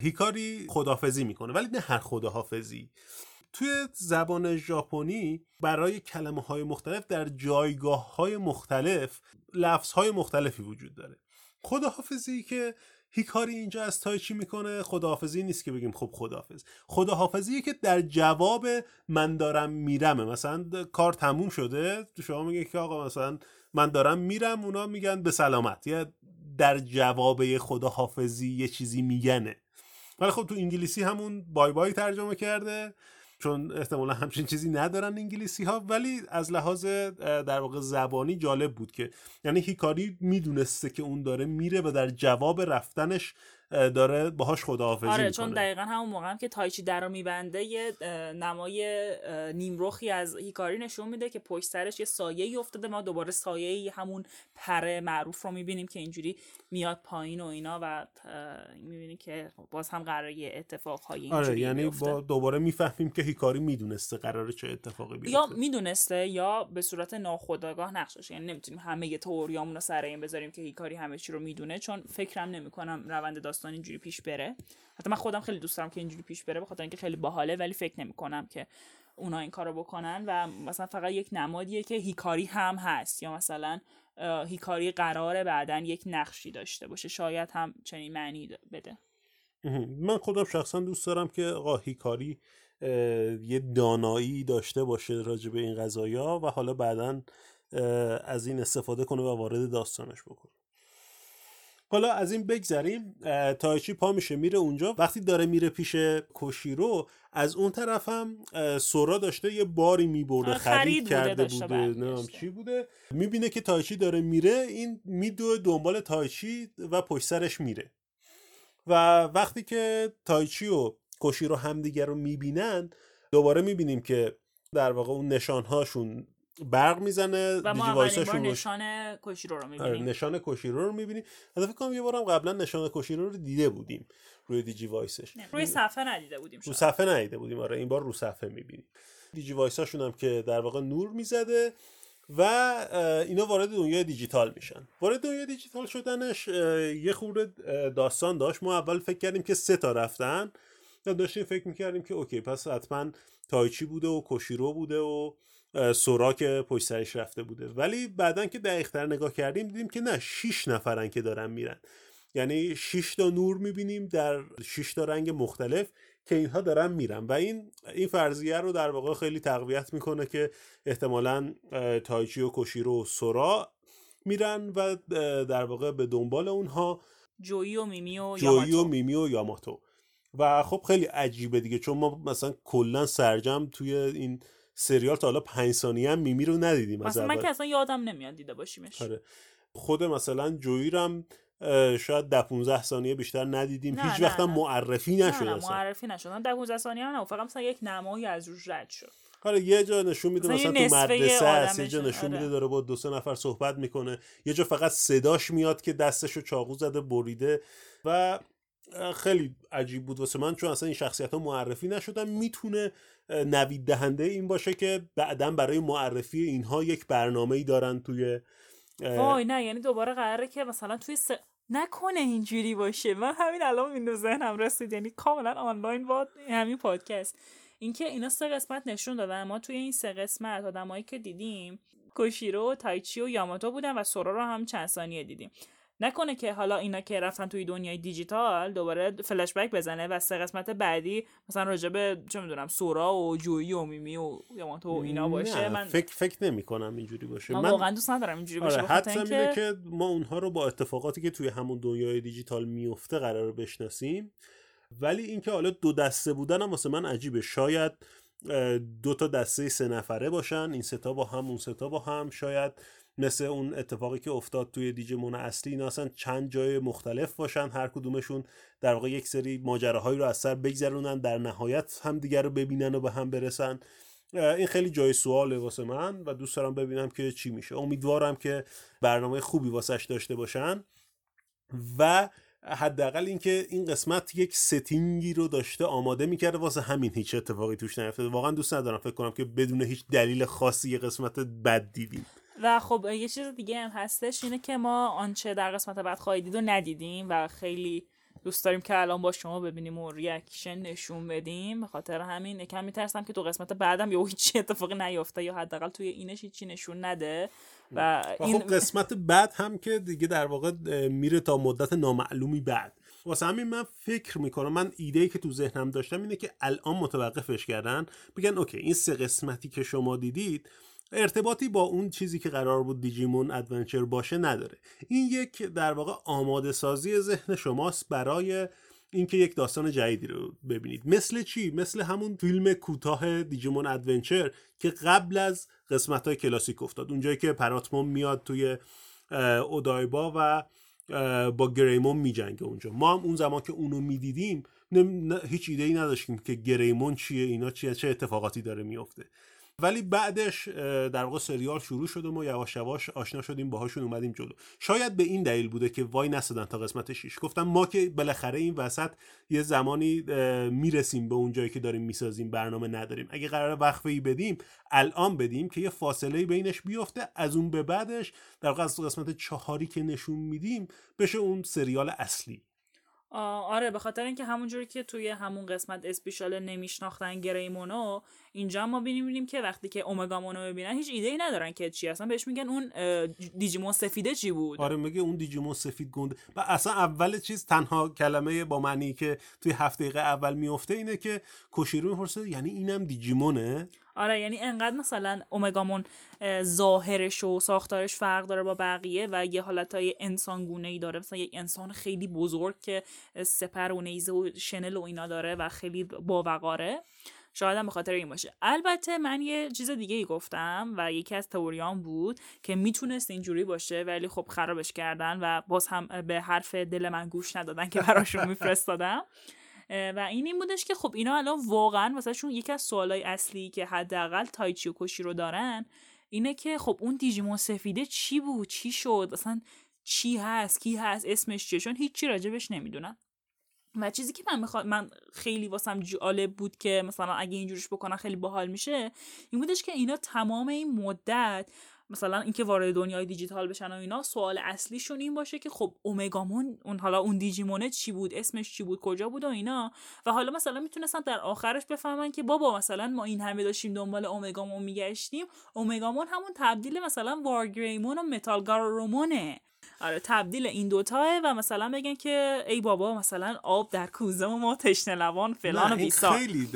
هیکاری خدافزی می‌کنه. ولی نه هر خداحافظی. توی زبان ژاپنی برای کلمه های مختلف در جایگاه های مختلف لفظ های مختلفی وجود داره. خداحافظی که هیکاری اینجا از تایچی می‌کنه؟ خداحافظی نیست که بگیم خب خداحافظ. خداحافظیه که در جواب من دارم میرمه مثلا کار تموم شده شما میگه که آقا مثلا من دارم میرم اونا میگن به سلامت. یا در جواب خداحافظی یه چیزی میگنه. ولی خب تو انگلیسی همون بای بای ترجمه کرده. چون احتمالا همچین چیزی ندارن انگلیسی ها ولی از لحاظ در واقع زبانی جالب بود که یعنی هیکاری می‌دونسته که اون داره میره و در جواب رفتنش داره باهاش خداحافظی آره می‌کنه. چون دقیقا همون موقع هم که تایچی در رو میبنده یه نمای اه، نیمرخی از هیکاری نشون میده که پشت سرش یه سایه ای افتاده. ما دوباره سایه همون پر معروف رو می‌بینیم که اینجوری میاد پایین و اینا و می‌بینیم که باز هم قراره یه اتفاقهای اینجوری آره یعنی بیفته. با دوباره می‌فهمیم که هیکاری می‌دونسته قراره چه اتفاقی بیفته. یا می‌دونسته یا به صورت ناخودآگاه نقش داشته یعنی نمی‌تونیم همه تئوریامون رو سر این بذاریم که هیکاری همه چی رو می‌دونه چون فکرم نمی‌کنم روند داستان اینجوری پیش بره. حتی من خودم خیلی دوست دارم که اینجوری پیش بره بخاطر اینکه خیلی باحاله ولی فکر نمی‌کنم که اونا این کارو بکنن. و مثلا فقط یک نمادیه که هیکاری هم هست. یا مثلا هیکاری قراره بعدا یک نقشی داشته باشه. شاید هم چنین معنی بده. من خودم شخصا دوست دارم که آقا هیکاری یه دانایی داشته باشه راجع به این قضايا و حالا بعدا از این استفاده کنه و وارد داستانش بکنه. حالا از این بگذریم تایچی پا میشه میره اونجا. وقتی داره میره پیش کوشیرو از اون طرف هم سورا داشته یه باری میبرده خرید, خرید بوده، کرده بوده برمیگشته. چی بوده. می‌بینه که تایچی داره میره این میدوه دنبال تایچی و پشت سرش میره. و وقتی که تایچی و کوشیرو همدیگه رو می‌بینن دوباره می‌بینیم که در واقع اون نشانهاشون برق می‌زنه و ما اولین بار نشان کشیرو رو آره، می‌بینیم. نشان کوشیرو رو می‌بینیم از فکر کنم یه بارم قبلا نشان کوشیرو رو دیده بودیم روی دیجی وایسش. روی صفحه ندیده بودیم رو شاید. صفحه ندیده بودیم آره این بار رو صفحه می‌بینیم. دیجی وایساشون هم که در واقع نور می‌زده و اینا وارد دنیای دیجیتال میشن. وارد دنیای دیجیتال شدنش یه خورده داستان داشت. ما اول فکر کردیم که سه تا رفتن. داشتیم فکر می‌کردیم که اوکی پس حتما تایچی بوده و کوشیرو بوده و سورا که پشت سرش رفته بوده. ولی بعدا که دقیقتر نگاه کردیم دیدیم که نه شیش نفرن که دارن میرن. یعنی 6 تا نور می‌بینیم در 6 تا رنگ مختلف که اینها دارن میرن. و این این فرضیه رو در واقع خیلی تقویت می‌کنه که احتمالا اه، تایچی و کوشیرو و سورا میرن و در واقع به دنبال اونها. جویی و میمی و جویی و میمی و یاماتو. و خب خیلی عجیبه دیگه چون ما مثلا کلا سرجم توی این سریال تا حالا پنج ثانیه هم میمی رو ندیدیم مثلا من که اصلا یادم نمیاد دیده باشیمش. آره. خود مثلا جویی هم شاید ده 15 ثانیه بیشتر ندیدیم. هیچ وقت معرفی نشد نه, نه معرفی نشد ده 15 ثانیه نه فقط مثلا یک نمایی از روش رد شد. حالا یه جا نشون میده مثلا, تو مدرسه است یه جا نشون آره. میده داره با دو سه نفر صحبت می‌کنه. یه جا فقط صداش میاد که دستشو چاقو زده بریده. و خیلی عجیب بود واسه من چون اصلا این شخصیت ها معرفی نشدن. می‌تونه نوید دهنده این باشه که بعدا برای معرفی اینها یک برنامه ای دارن توی وای نه یعنی دوباره قراره که مثلا توی س... نکنه اینجوری باشه. من همین الان این ذهنم رسید یعنی کاملا آنلاین با همین پادکست. اینکه اینا سه قسمت نشون دادن. ما توی این سه قسمت آدمایی که دیدیم کوشیرو تایچی و یاماتو بودن و سورا رو هم چند ثانیه دیدیم. نکنه که حالا اینا که رفتن توی دنیای دیجیتال دوباره فلش بک بزنه و سه قسمت بعدی مثلا راجع به چه می‌دونم سورا و جویی و میمی و یاماتو و اینا باشه. من فکر فکر نمی کنم اینجوری باشه. من, واقعا دوست ندارم اینجوری باشه آره حتی که... که ما اونها رو با اتفاقاتی که توی همون دنیای دیجیتال میفته قرار بشناسیم. ولی اینکه حالا دو دسته بودن هم واسه من عجیبه. شاید دو تا دسته سه نفره باشن این ستا با هم اون ستا با هم. شاید مثل اون اتفاقی که افتاد توی دیجیمون اصلی اینا اصلا چند جای مختلف باشن هر کدومشون در واقع یک سری ماجراهایی رو از سر بگذرونن در نهایت هم دیگر رو ببینن و به هم برسن. این خیلی جای سواله واسه من و دوست دارم ببینم که چی میشه. امیدوارم که برنامه خوبی واسش داشته باشن و حداقل اینکه این قسمت یک setting ی رو داشته آماده می‌کرده واسه همین هیچ اتفاقی توش نیفتاده. واقعا دوست ندارم فکر کنم که بدون هیچ دلیل خاصی یه قسمت بد دیدیم. و خب یه چیز دیگه هم هستش اینه که ما آنچه در قسمت بعد خواهید دید و ندیدیم و خیلی دوست داریم که الان با شما ببینیم و reaction نشون بدیم. به خاطر همین یکم میترسم که تو قسمت بعدم یا هیچ اتفاقی نیفته یا حداقل توی اینش هیچی نشون نده. و, این... خب قسمت بعد هم که دیگه در واقع میره تا مدت نامعلومی بعد. واسه همین من فکر می‌کنم من ایده ای که تو ذهنم داشتم اینه که الان متوقفش کردن. بگن okay این سه قسمتی که شما دیدید ارتباطی با اون چیزی که قرار بود دیجیمون Adventure باشه نداره. این یک در واقع آماده سازی ذهن شماست برای اینکه یک داستان جدیدی رو ببینید. مثل چی؟ مثل همون فیلم کوتاه دیجیمون Adventure که قبل از قسمت های کلاسیک افتاد. اونجایی که پراتمون میاد توی اودایبا و با گریمون میجنگه اونجا. ما هم اون زمان که اونو می‌دیدیم هیچ ایده ای نداشتیم که گریمون چیه اینا چیه چه اتفاقاتی داره میفته ولی بعدش در واقع سریال شروع شد و ما یواش یواش آشنا شدیم باهاشون اومدیم جلو. شاید به این دلیل بوده که وای نسدن تا قسمت 6 گفتم ما که بالاخره این وسط یه زمانی می‌رسیم به اون جایی که داریم می‌سازیم برنامه نداریم. اگه قرار وقفه ای بدیم الان بدیم که یه فاصله بینش بیفته. از اون به بعدش در واقع از قسمت چهاری که نشون میدیم بشه اون سریال اصلی. آره به خاطر اینکه همونجوری که توی همون قسمت اسپیشال نمیشناختن گریمونو اینجا ما ببینیم که وقتی که اومگامونو ببینن هیچ ایده ای ندارن که چی اصلا بهش میگن اون دیجیمون سفیده چی بود؟ آره میگه اون دیجیمون سفید گنده. و اصلا اول چیز تنها کلمه با معنی که توی هفته دقیقه اول میفته اینه که کوشیرو می‌پرسه یعنی اینم دیجیمونه؟ آره یعنی انقدر مثلا اومگامون ظاهرش و ساختارش فرق داره با بقیه و یه حالتهای انسانگونه ای داره. مثلا یک انسان خیلی بزرگ که سپر و نیزه و شنل و اینا داره و خیلی باوقاره. شاید هم به خاطر این باشه. البته من یه چیز دیگه ای گفتم و یکی از تئوریام بود که می‌تونست اینجوری باشه ولی خب خرابش کردن و باز هم به حرف دل من گوش ندادن که براشون [LAUGHS] میفرستادم. و این این بودش که خب اینا الان واقعا واسهشون یکی از سوالای اصلی که حداقل تایچی و کشی رو دارن اینه که خب اون دیجیمون سفیده چی بود؟ چی شد؟ اصلا چی هست؟ کی هست؟ اسمش چیه؟ چون هیچی راجبش نمی‌دونن. و چیزی که من می‌خواد من خیلی واسم جالب بود که مثلا اگه اینجوریش بکنن خیلی باحال میشه این بودش که اینا تمام این مدت مثلا اینکه وارد دنیای دیجیتال بشن و اینا سوال اصلیشون این باشه که خب اومگامون اون حالا اون دیجیمونه چی بود اسمش چی بود کجا بود و اینا. و حالا مثلا می‌تونستن در آخرش بفهمن که بابا مثلا ما این همه داشتیم دنبال اومگامون میگشتیم. اومگامون همون تبدیل مثلا وارگریمون و متالگارومونه آره تبدیل این دوتاه و مثلا بگن که ای بابا مثلا آب در کوزه و ما تشنه لبان فلان و بیسار. خیلی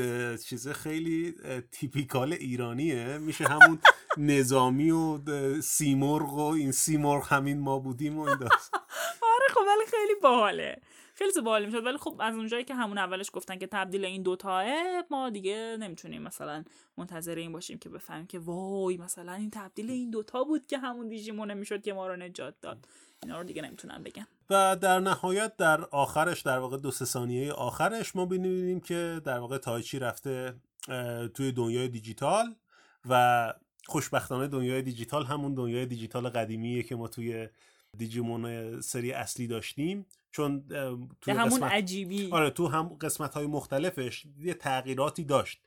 چیز خیلی تیپیکال ایرانیه. میشه همون نظامی و سیمرغ و این سیمرغ همین ما بودیم و این [LAUGHS] آره خب ولی خیلی باحاله. خیلی باحال می‌شد. ولی خب از اونجایی که همون اولش گفتن که تبدیل این دوتاه ما دیگه نمی‌تونیم مثلا منتظر این باشیم که بفهمیم که وای مثلا این تبدیل این دوتا بود که همون دیجیمونه می‌شد که ما رو نجات داد. اینا رو دیگه نمی‌تونم بگم. و در نهایت در آخرش در واقع دو سه ثانیه آخرش ما ببینیم که در واقع تایچی رفته توی دنیای دیجیتال و خوشبختانه دنیای دیجیتال همون دنیای دیجیتال قدیمیه که ما توی دیجیمون سری اصلی داشتیم. چون تو همون قسمت... عجیبی. آره تو هم قسمت های مختلفش یه تغییراتی داشت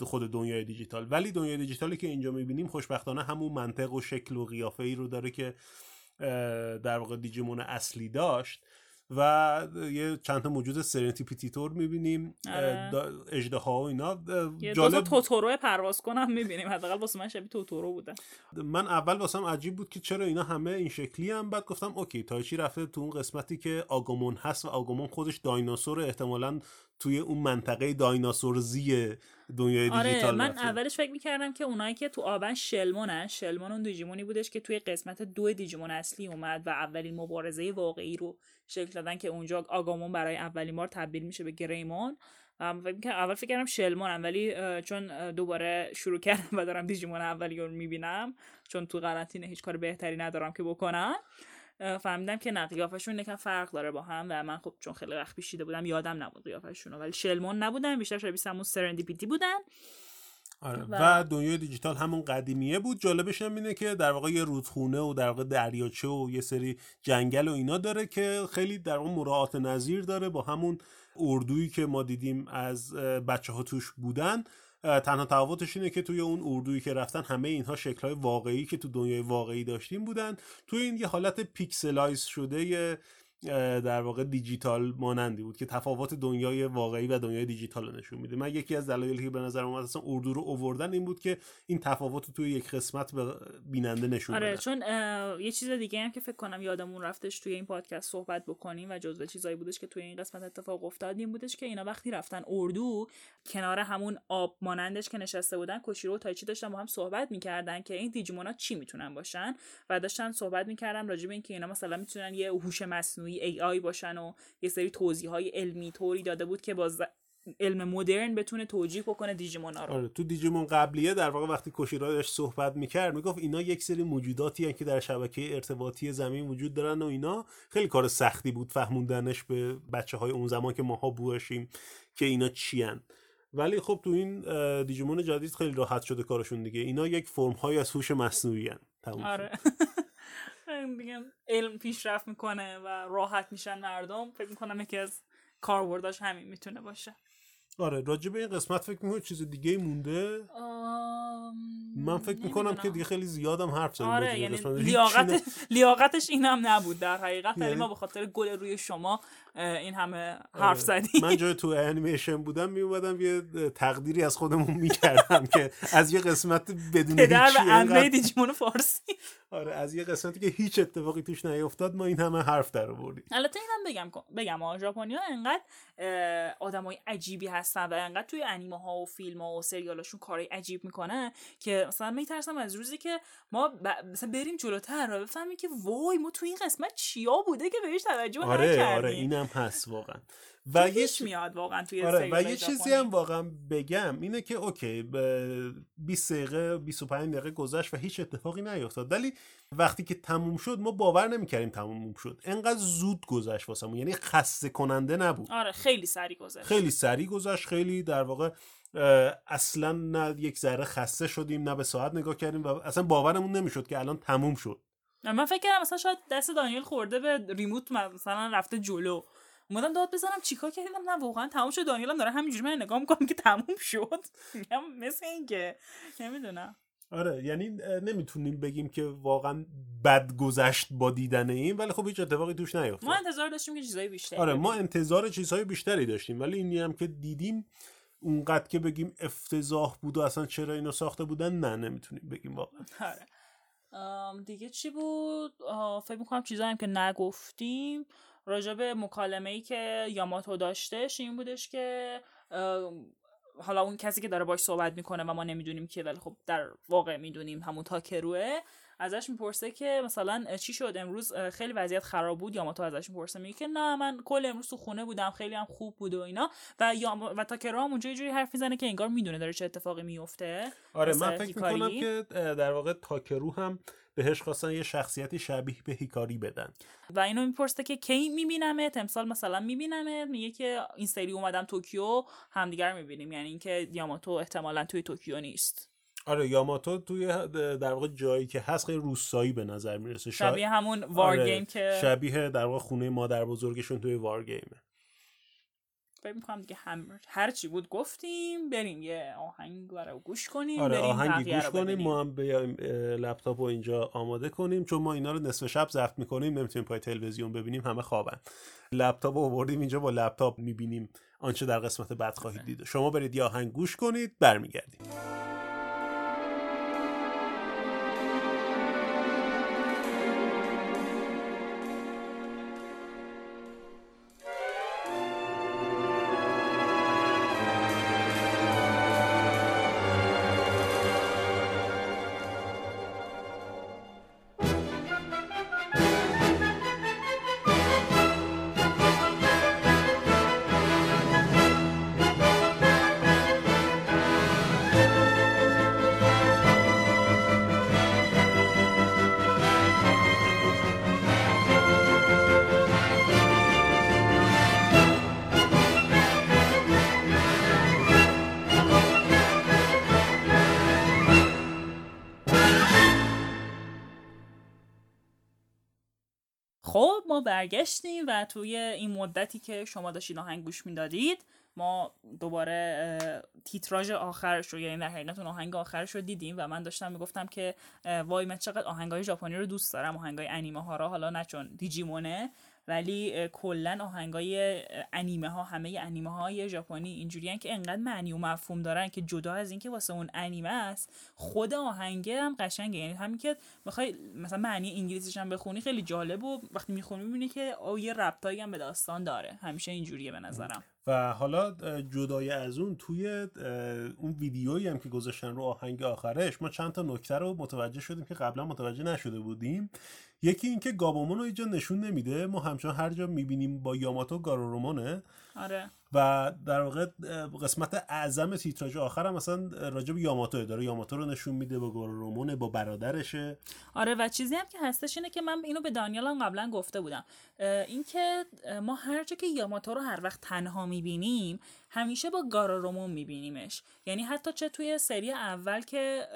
خود دنیای دیجیتال. ولی دنیای دیجیتالی که اینجا می‌بینیم خوشبختانه همون منطق و شکل و قیافه ای رو داره که در واقع دیجیمون اصلی داشت و یه چند تا موجود سرنتیپیتیتور می‌بینیم آره. اجده ها و اینا. جالب توتورو پرواز کنم می‌بینیم. حداقل واسه من شبیه توتورو بودن من اول واسم عجیب بود که چرا اینا همه این شکلی هم بعد گفتم اوکی تایچی رفته تو اون قسمتی که آگومون هست و آگومون خودش دایناسور احتمالا توی اون منطقه دایناسورزی دنیای آره دیجیتال من اولش فکر می‌کردم که اونایی که تو آبن شلمونن شلمون اون دیجیمونی بودش که توی قسمت دو دیجیمون اصلی اومد و اولین مبارزه واقعی رو شکل دادن که اونجا آگامون برای اولین بار تبدیل میشه به گریمون. اول فکر کردم شلمونم ولی چون دوباره شروع کردم و دارم دیجیمون اولی رو می‌بینم چون تو قرنطینه هیچ کار بهتری ندارم که بکنم. فهمیدم که نه قیافشون یکم فرق داره با هم و من خب چون خیلی وقت پیش بودم یادم نبود قیافشون ولی شلمون نبودن بیشتر شبیه همون سرندیپیتی بودن. آره. و... دنیای دیجیتال همون قدیمیه بود. جالبش هم اینه که در واقع یه رودخونه و در واقع دریاچه و یه سری جنگل و اینا داره که خیلی در واقع مراعات نظیر داره با همون اردویی که ما دیدیم از بچه ها توش بودن. تنها تفاوتش اینه که توی اون اردویی که رفتن همه اینها شکلهای واقعی که تو دنیای واقعی داشتیم بودن. توی این یه حالت pixelize شده در واقع دیجیتال مانندی بود که تفاوت دنیای واقعی و دنیای دیجیتال رو نشون میده. من یکی از دلایلی که به نظر اومد اصلا اردو رو اووردن این بود که این تفاوت توی یک قسمت به بیننده نشون آره چون یه چیز دیگه هم که فکر کنم یادمون رفتش توی این پادکست صحبت بکنیم و جزو چیزایی بودش که توی این قسمت اتفاق افتاد این بودش که اینا وقتی رفتن اردو کنار همون آب مانندش که نشسته بودن کوشیرو و تایچی داشتن با هم صحبت می‌کردن که این دیجیمونا چی می‌تونن باشن؟ و داشتن صحبت می‌کردن راجع به اینکه اینا مثلا می‌تونن یه هوش مصنوعی ای آی باشن و یه سری توضیح های علمی طوری داده بود که با علم مدرن بتونه توجیه بکنه دیجیمون رو. آره تو دیجیمون قبلیه در واقع وقتی کوشیرا داشت صحبت می‌کرد می‌گفت اینا یک سری موجوداتی هن که در شبکه ارتباطی زمین وجود دارن و اینا. خیلی کار سختی بود فهموندنش به بچه های اون زمان که ماها بوشیم که اینا چی هن. ولی خب تو این دیجیمون جدید خیلی راحت شده کارشون دیگه. اینا یک فرم های از هوش مصنوعی آره. [LAUGHS] دیگه علم پیشرفت می‌کنه و راحت میشن مردم فکر می‌کنم یکی از کاربرداش همین می‌تونه باشه. آره راجع به این قسمت فکر می‌کنم چیز دیگه مونده. من فکر می‌کنم که دیگه خیلی زیادم حرف زدیم آره یعنی لیاقت... لیاقتش این هم نبود در حقیقت. یعنی... ما به خاطر گل روی شما این همه حرف آره. زدیم من جای تو انیمیشن بودم میومدم یه تقدیری از خودمون می‌کردم که از یه قسمت بدون پدر و دیجیمون فارسی. آره از یه قسمتی که هیچ اتفاقی توش نیفتاد ما این همه حرف در آوردیم. البته اینم بگم بگم ژاپنیا انقدر آدمای عجیبی هستن و انقدر توی انیمه ها و فیلم ها و سریالاشون کارهای عجیب می‌کنه که مثلا میترسم از روزی که ما ب... مثلا بریم جلوتر و بفهمیم که وای ما توی این قسمت چیا بوده که بهش توجه آره نکردیم. آره اینم هست واقعا. و یه میاد واقعا توی آره و یه چیزی هم واقعا بگم اینه که اوکی 20 دقیقه 25 دقیقه گذشت و هیچ اتفاقی نیفتاد. ولی وقتی که تموم شد ما باور نمی‌کردیم تموم شد. انقدر زود گذشت واسمون یعنی خسته کننده نبود. آره خیلی سری گذشت. خیلی سری گذشت خیلی در واقع اصلا نه یک ذره خسته شدیم نه به ساعت نگاه کردیم و اصلا باورمون نمی‌شد که الان تموم شد. من فکر کردم مثلا شاید دست دانیل خورده به ریموت مثلا رفته جلو. اومدم داد بزنم چیکار کردم؟ نه واقعا تموم شد. دانیلم داره همینجوری من نگاه می‌کنم که تموم شد. [LAUGHS] مثل اینکه. نمی‌دونم. آره یعنی نمی‌تونیم بگیم که واقعا بد گذشت با دیدن این ولی خب هیچ اتفاقی توش نیفتاد. ما انتظار داشتیم که چیزای بیشتری آره ما انتظار چیزهای بیشتری داشتیم ولی اینی هم که دیدیم اونقدر که بگیم افتضاح بود و اصلا چرا اینو ساخته بودن نه نمی‌تونیم بگیم واقعا. آره. دیگه چی بود؟ فکر می‌کنم چیزایی هم که نگفتیم. راجع به مکالمه ای که یاماتو داشتش این بودش که حالا اون کسی که داره باش صحبت می‌کنه و ما نمی‌دونیم که ولی خب در واقع می‌دونیم همون تاکروه ازش می‌پرسه که مثلا چی شد امروز؟ خیلی وضعیت خراب بود؟ یاماتو ازش می‌پرسه میگه که نه من کل امروز تو خونه بودم خیلی هم خوب بود و اینا. و یام... و تاکرو هم اونجا یه جوری حرف می‌زنه که انگار می‌دونه داره چه اتفاقی میفته آره من فکر. می‌کنم که در واقع تاکرو هم بهش خواستن یه شخصیتی شبیه به هیکاری بدن. و اینو می‌پرسه که کی میبینمت؟ امسال مثلا میبینمت؟ میگه که این سری اومدم توکیو همدیگر می‌بینیم. یعنی اینکه یاماتو احتمالا توی توکیو نیست. آره یاماتو توی در واقع جایی که هست خیلی روستایی به نظر می‌رسه. شبیه همون War آره، که شبیه در واقع خونه مادر بزرگشون توی War Game ه. فکر می‌کنم دیگه هم هر چی بود گفتیم بریم یه آهنگ برای گوش کنیم آره بریم آهنگی گوش رو کنیم. ما هم بیایم لپتاپ رو اینجا آماده کنیم چون ما اینا رو نصف شب ضبط می‌کنیم نمی‌تونیم پای تلویزیون ببینیم همه خوابن. لپتاپ رو آوردیم اینجا با لپتاپ می‌بینیم آنچه در قسمت بعد خواهید دید. شما برید یه آهنگ گوش کنید برمیگردیم. برگشتیم و توی این مدتی که شما داشتید آهنگ گوش می‌دادید ما دوباره تیتراژ آخرش رو یعنی در حقیقت اون آهنگ آخرش رو دیدیم و من داشتم می‌گفتم که وای من چقدر آهنگای ژاپنی رو دوست دارم آهنگای انیمه ها رو حالا نه چون دیجیمونه. ولی کلا آهنگای انیمه ها همه انیمه های ژاپنی اینجوریان که انقدر معنی و مفهوم دارن که جدا از اینکه واسه اون انیمه است خود آهنگه هم قشنگه. یعنی همین که می‌خوای مثلا معنی انگلیسیش هم بخونی خیلی جالب و وقتی می‌خونی می‌بینی که او یه ربطایی هم به داستان داره. همیشه اینجوریه به نظرم. و حالا جدای از اون توی اون ویدیویی هم که گذاشتن رو آهنگ آخرش ما چند تا نکته رو متوجه شدیم که قبلا متوجه نشده بودیم. یکی اینکه گابومون رو اینجا نشون نمیده ما همچنان هر جا می‌بینیم با یاماتو گارورومونه آره. و در واقع قسمت اعظم تیتراژ آخر هم مثلا راجع به یاماتو داره یاماتو رو نشون میده با گارورومونه با برادرشه. آره و چیزی هم که هستش اینه که من اینو به دانیال هم قبلا گفته بودم. اینکه ما هر جا که یاماتو رو هر وقت تنها می‌بینیم همیشه با گارارومون میبینیمش. یعنی حتی چه توی سری اول که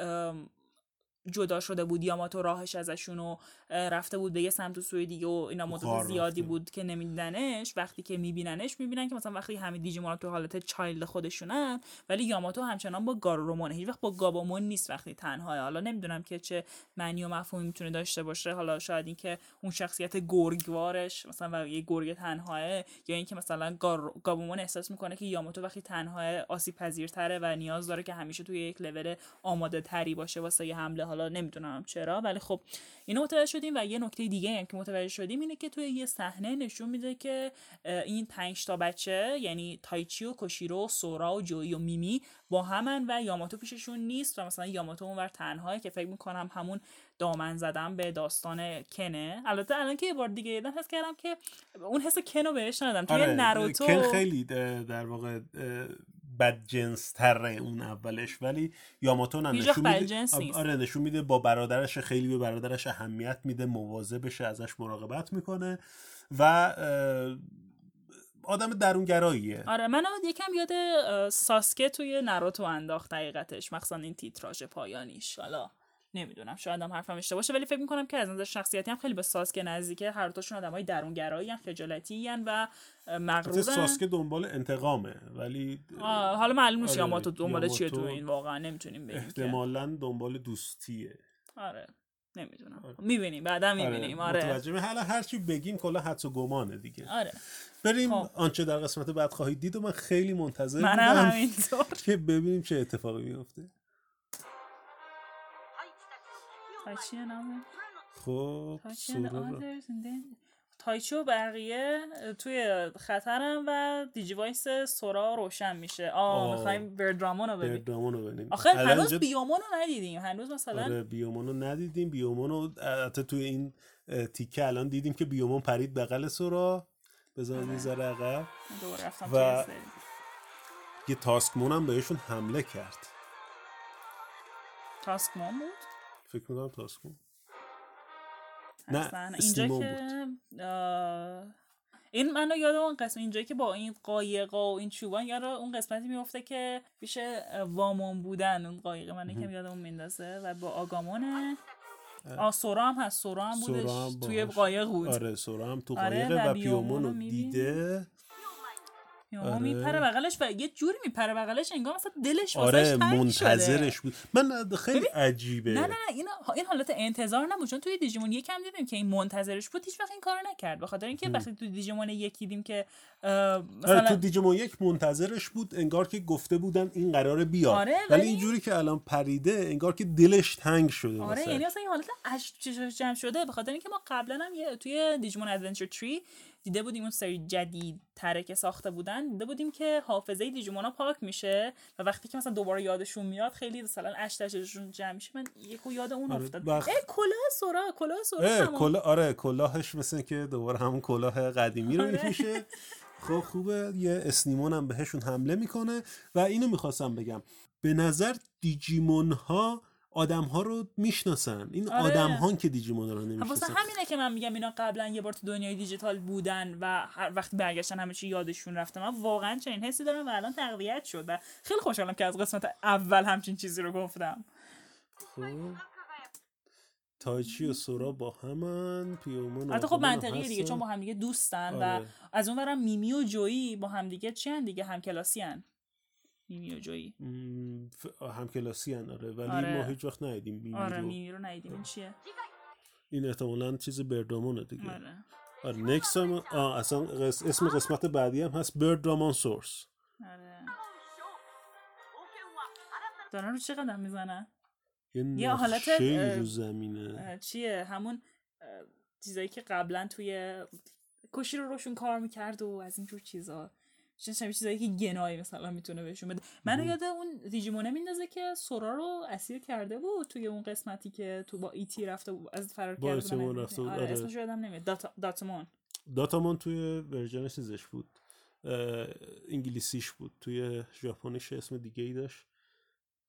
جدا شده بود یاماتو راهش ازشون و رفته بود به یه سمت و سوی دیگه و اینا مدت زیادی رفته. بود که نمیدیدنش. وقتی که میبیننش می‌بینن که مثلا وقتی همه دیجیمون تو حالت چایلد خودشونن ولی یاماتو همچنان با گارورومونه هیچ وقت با گابامون نیست وقتی تنهاه حالا نمی‌دونم که چه معنی و مفهومی می‌تونه داشته باشه. حالا شاید اینکه اون شخصیت گرگوارش مثلا و یه گرگ تنهاه یا اینکه مثلا گار... گابامون احساس می‌کنه که یاماتو وقتی تنها آسیب پذیرتره و نیاز داره که همیشه توی یک لول آماده تری باشه واسه یه حمله. حالا نمی‌دونم چرا ولی خب اینو متوجه شدیم و یه نکته دیگه هم که متوجه شدیم اینه که توی یه صحنه نشون میده که این پنج تا بچه یعنی تایچی و کوشیرو و سورا و جویی و میمی با همن و یاماتو پیششون نیست و مثلا یاماتو اونور تنهایی که فکر می‌کنم همون دامن زدن به داستان کنه. البته الان که یه بار دیگه دیدم حس کردم که اون حس کنو بهش ندادم. توی آره ناروتو کن خیلی در واقع اه، بدجنس تره اون اولش. ولی یاماتو نه نشون میده. آره نشون میده با برادرش خیلی به برادرش اهمیت میده مواظبشه ازش مراقبت می‌کنه و آدم درونگراییه. آره من یکم یاد ساسکه توی ناروتو انداخت حقیقتش مخصوصا این تیتراژ پایانیش. حالا نمی‌دونم. شاید هم حرفم اشتباه باشه ولی فکر می‌کنم که از نظر شخصیتی هم خیلی به ساسکه نزدیکه هر دوتاشون آدمای درونگرایی ان خجالتی ان و مغرورن ساسکه دنبال انتقامه ولی حالا معلوم نیست آره، یاماتو دنبال چیه تو این واقعا نمی‌تونیم بگیم. احتمالا دنبال دوستیه. آره نمی‌دونم. می‌بینیم بعدا می‌بینیم. آره. متوجه می- حالا هرچی بگیم کلا حدس و گمانه دیگه. آره. بریم خب. آنچه در قسمت بعد خواهید دید و من خیلی منتظر بودم که ببینیم چه اتفاقی میفته تایچی نامه خب تایچی و بقیه توی خطرن و Digivice سورا روشن میشه. آه آه. می‌خوایم بردرامون رو ببینیم. بردرامون رو ببینیم. آخه هنوز بیومون رو ندیدیم. هنوز مثلا آره بیومون رو ندیدیم. بیومون رو البته توی این تیکه الان دیدیم که بیومون پرید بغل سورا. بذار آره. می‌ذاره عقب. و-. یه تاسکمون هم بهشون حمله کرد. تاسک مون بود؟ فکر می‌کنم تاسکمون نه، اصلا اینجا که این منو یاد اون قسم اینجایی که با این قایقا و این چوبان یاد اون قسمتی میفته که پیش وامون بودن. اون قایق من یکم یادمون میندازه و با آگامونه آ سورا هم هست سورا هم بودش سورا هم توی. قایق بود. آره سورا هم تو آره، قایقه و و بیومون رو؟ دیده. آره. میپره بغلش و یه جوری میپره بغلش انگار مثلا دلش واسش آره. منتظرش بود من خیلی ببین، عجیبه نه نه نه این این حالت انتظار نبود چون توی دیجیمون یکم دیدیم که این منتظرش بود هیچ وقت این کارو نکرد به خاطر اینکه وقتی توی دیجیمون یک دیدیم که اه، آره مثلا تو دیجیمون یک منتظرش بود انگار که گفته بودن این قراره بیاد آره، ولی اینجوری که الان پریده انگار که دلش تنگ شده آره واسش. یعنی اصلا این حالت اشک چشاش جمع شده به خاطر اینکه ما قبلا هم یه توی دیجیمون ادونچر تری دیده بودیم اون سری جدید تره که ساخته بودن دیده بودیم که حافظه دیجیمونا پاک میشه و وقتی که مثلا دوباره یادشون میاد خیلی مثلا اش جمع میشه من یکو یاد اون آره، افتاد وقت- ای کلاه سورا کلاه سورا. کلا آره کلاهش مثل که دوباره همون کلاه قدیمی رو آره. میپوشه خب خوبه. یه اسنیمون هم بهشون حمله می‌کنه. و اینو می‌خواستم بگم. به نظر دیجیمون ها آدم ها رو می‌شناسن. این آره. آدم ها که دیجیمون رو واسه نمی‌شناسن همینه که من میگم اینا قبلا یه بار تو دنیای دیجیتال بودن و هر وقتی برگشتن همه چی یادشون رفته. من واقعا چنین حسی دارم و الان تقویت شد و خیلی خوشحالم که از قسمت اول همچین چیزی رو گفتم. خب. تایچی و سورا با همن پیومون و حتی خب هم منطقیه دیگه. چون با هم دیگه دوستن و آره. از اون برم میمی و جویی با هم دیگه چی دیگه؟ همکلاسی هن میمی و جویی هم کلاسی هن آره. ولی آره. ما هیچ وقت ندیدیم میمی آره رو. میمی رو ندیدیم. این چیه؟ این احتمالا چیز بردامونه دیگه. آره. آره نکست هم آه اصلا قس... اسم قسمت بعدی هم هست بردامون سورس. آره. دارن رو چه قدم می‌زنن؟ یه, یه حالت، رو زمینه. چیه؟ همون چیزایی که قبلا توی کوشیرو روشون کار می‌کرد و از اینجور چیزا. چه چیزایی که گنایی مثلا می‌تونه بهشون بده. منو یاد اون دیجیمونه میندازه که سورا رو اسیر کرده بود توی اون قسمتی که تو با ایتی رفته بود از فرار کرده بودن. رفته بود، آره آره. اسمش یادم نمیاد. دات... داتامون داتامون توی version چیزش بود. انگلیسیش بود. توی ژاپنیش اسم دیگه ای داشت.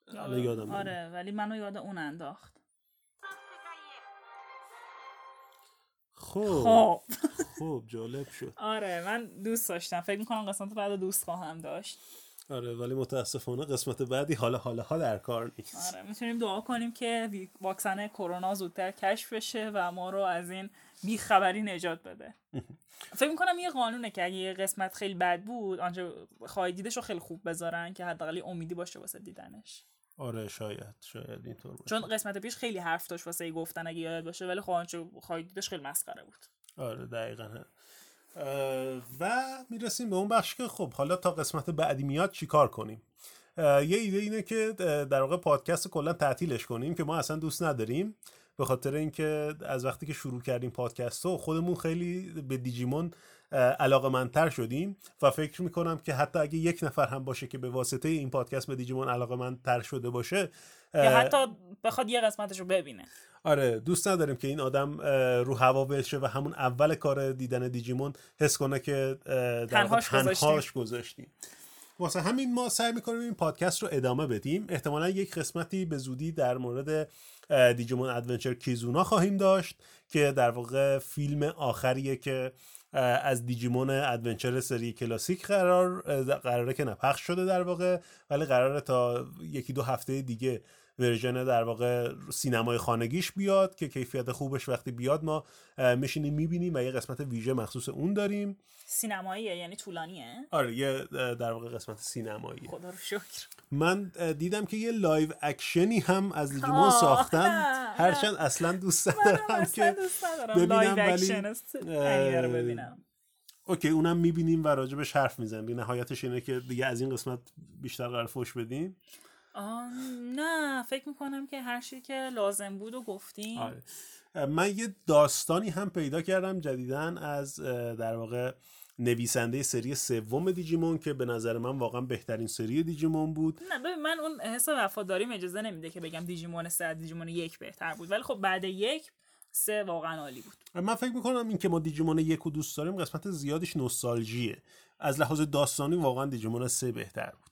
الان یادم. آره ولی منو یاد اون انداخت. خب خب. خب جالب شد. آره من دوست داشتم. فکر می‌کنم قسمت بعد دوست خواهم داشت. آره ولی متاسفانه قسمت بعدی حالا حالا ها در کار نیست. آره می‌تونیم دعا کنیم که واکسن کرونا زودتر کشف بشه و ما رو از این بیخبری نجات بده. [LAUGHS] فکر می‌کنم یه قانونه که اگه یه قسمت خیلی بد بود آنجا خواهی دیدش رو خیلی خوب بذارن که حداقل امیدی باشه واسه دیدنش. آره شاید شاید اینطور باشه. چون قسمت پیش خیلی حرف داشت واسه گفتن اگه یاد باشه ولی خب آنچه خواهی دیدش خیلی مسخره بود. آره دقیقا. و می‌رسیم به اون بخش که خب حالا تا قسمت بعدی میاد چیکار کنیم؟ یه ایده اینه که در واقع پادکست کلا تعطیلش کنیم که ما اصلا دوست نداریم به خاطر اینکه از وقتی که شروع کردیم پادکست رو خودمون خیلی به دیجیمون علاقه منتر شدیم و فکر می‌کنم که حتی اگه یک نفر هم باشه که به واسطه این پادکست به دیجیمون علاقه منتر شده باشه یا حتی بخواد یه قسمتش رو ببینه. آره دوست نداریم که این آدم رو هوا بشه و همون اول کار دیدن دیجیمون حس کنه که در تنهاش گذاشتیم. تنهاش گذاشتیم. واسه همین ما سعی می‌کنیم این پادکست رو ادامه بدیم. احتمالا یک قسمتی به زودی در مورد دیجیمون ادونچر کیزونا خواهیم داشت که در واقع فیلم آخریه که از دیجیمون Adventure سری کلاسیک قرار قراره که نپخش شده در واقع ولی قراره تا یکی دو هفته دیگه version در واقع سینمای خانگیش بیاد که کیفیت خوبش وقتی بیاد ما میشینیم می‌بینیم و یه قسمت ویژه مخصوص اون داریم. سینماییه یعنی طولانیه؟ آره یه در واقع قسمت سینمایی خدا رو شکر. من دیدم که یه live action ی هم از دیجیمون آه، ساختن. هرچند اصلا دوست ندارم که ببینم ولی، ببینم. اوکی اونم می‌بینیم و راجبش حرف می‌زنیم. نهایتش اینه که دیگه از این قسمت بیشتر قرار فوش بدیم. نه فکر می‌کنم که هر چی که لازم بود و گفتیم. آره. من یه داستانی هم پیدا کردم جدیدن از در واقع نویسنده سری سوم دیجیمون که به نظر من واقعا بهترین سری دیجیمون بود. نه ببین من اون حس وفاداریم اجازه نمیده که بگم دیجیمون سه دیجیمون یک بهتر بود. ولی خب بعد یک سه واقعا عالی بود. من فکر می‌کنم این که ما دیجیمون یک و دوست داریم قسمت زیادش نوستالژیه. از لحاظ داستانی واقعا دیجیمون سه بهتر بود.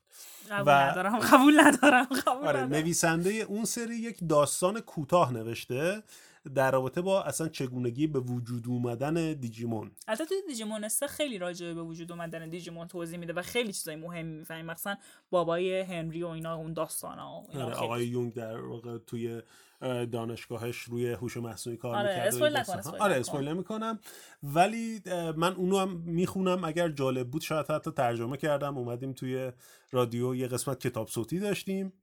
قبول ندارم [LAUGHS] قبول ندارم قبول آره ندارم. نویسنده اون سری یک داستان کوتاه نوشته در رابطه با اصلا چگونگی به وجود اومدن دیجیمون. البته توی دیجیمون خیلی راجع به وجود اومدن دیجیمون توضیح میده و خیلی چیزای مهمی می‌فهمیم. مثلا بابای هنری و اینا اون داستانا و اینا آره، آقای یونگ در واقع توی اه، دانشگاهش روی هوش مصنوعی کار آره، اسپویل آره. اسپویل نمی‌کنم. ولی من اونو هم می‌خونم. اگر جالب بود شاید حتی ترجمه کردم. اومدیم توی رادیو یه قسمت کتاب صوتی داشتیم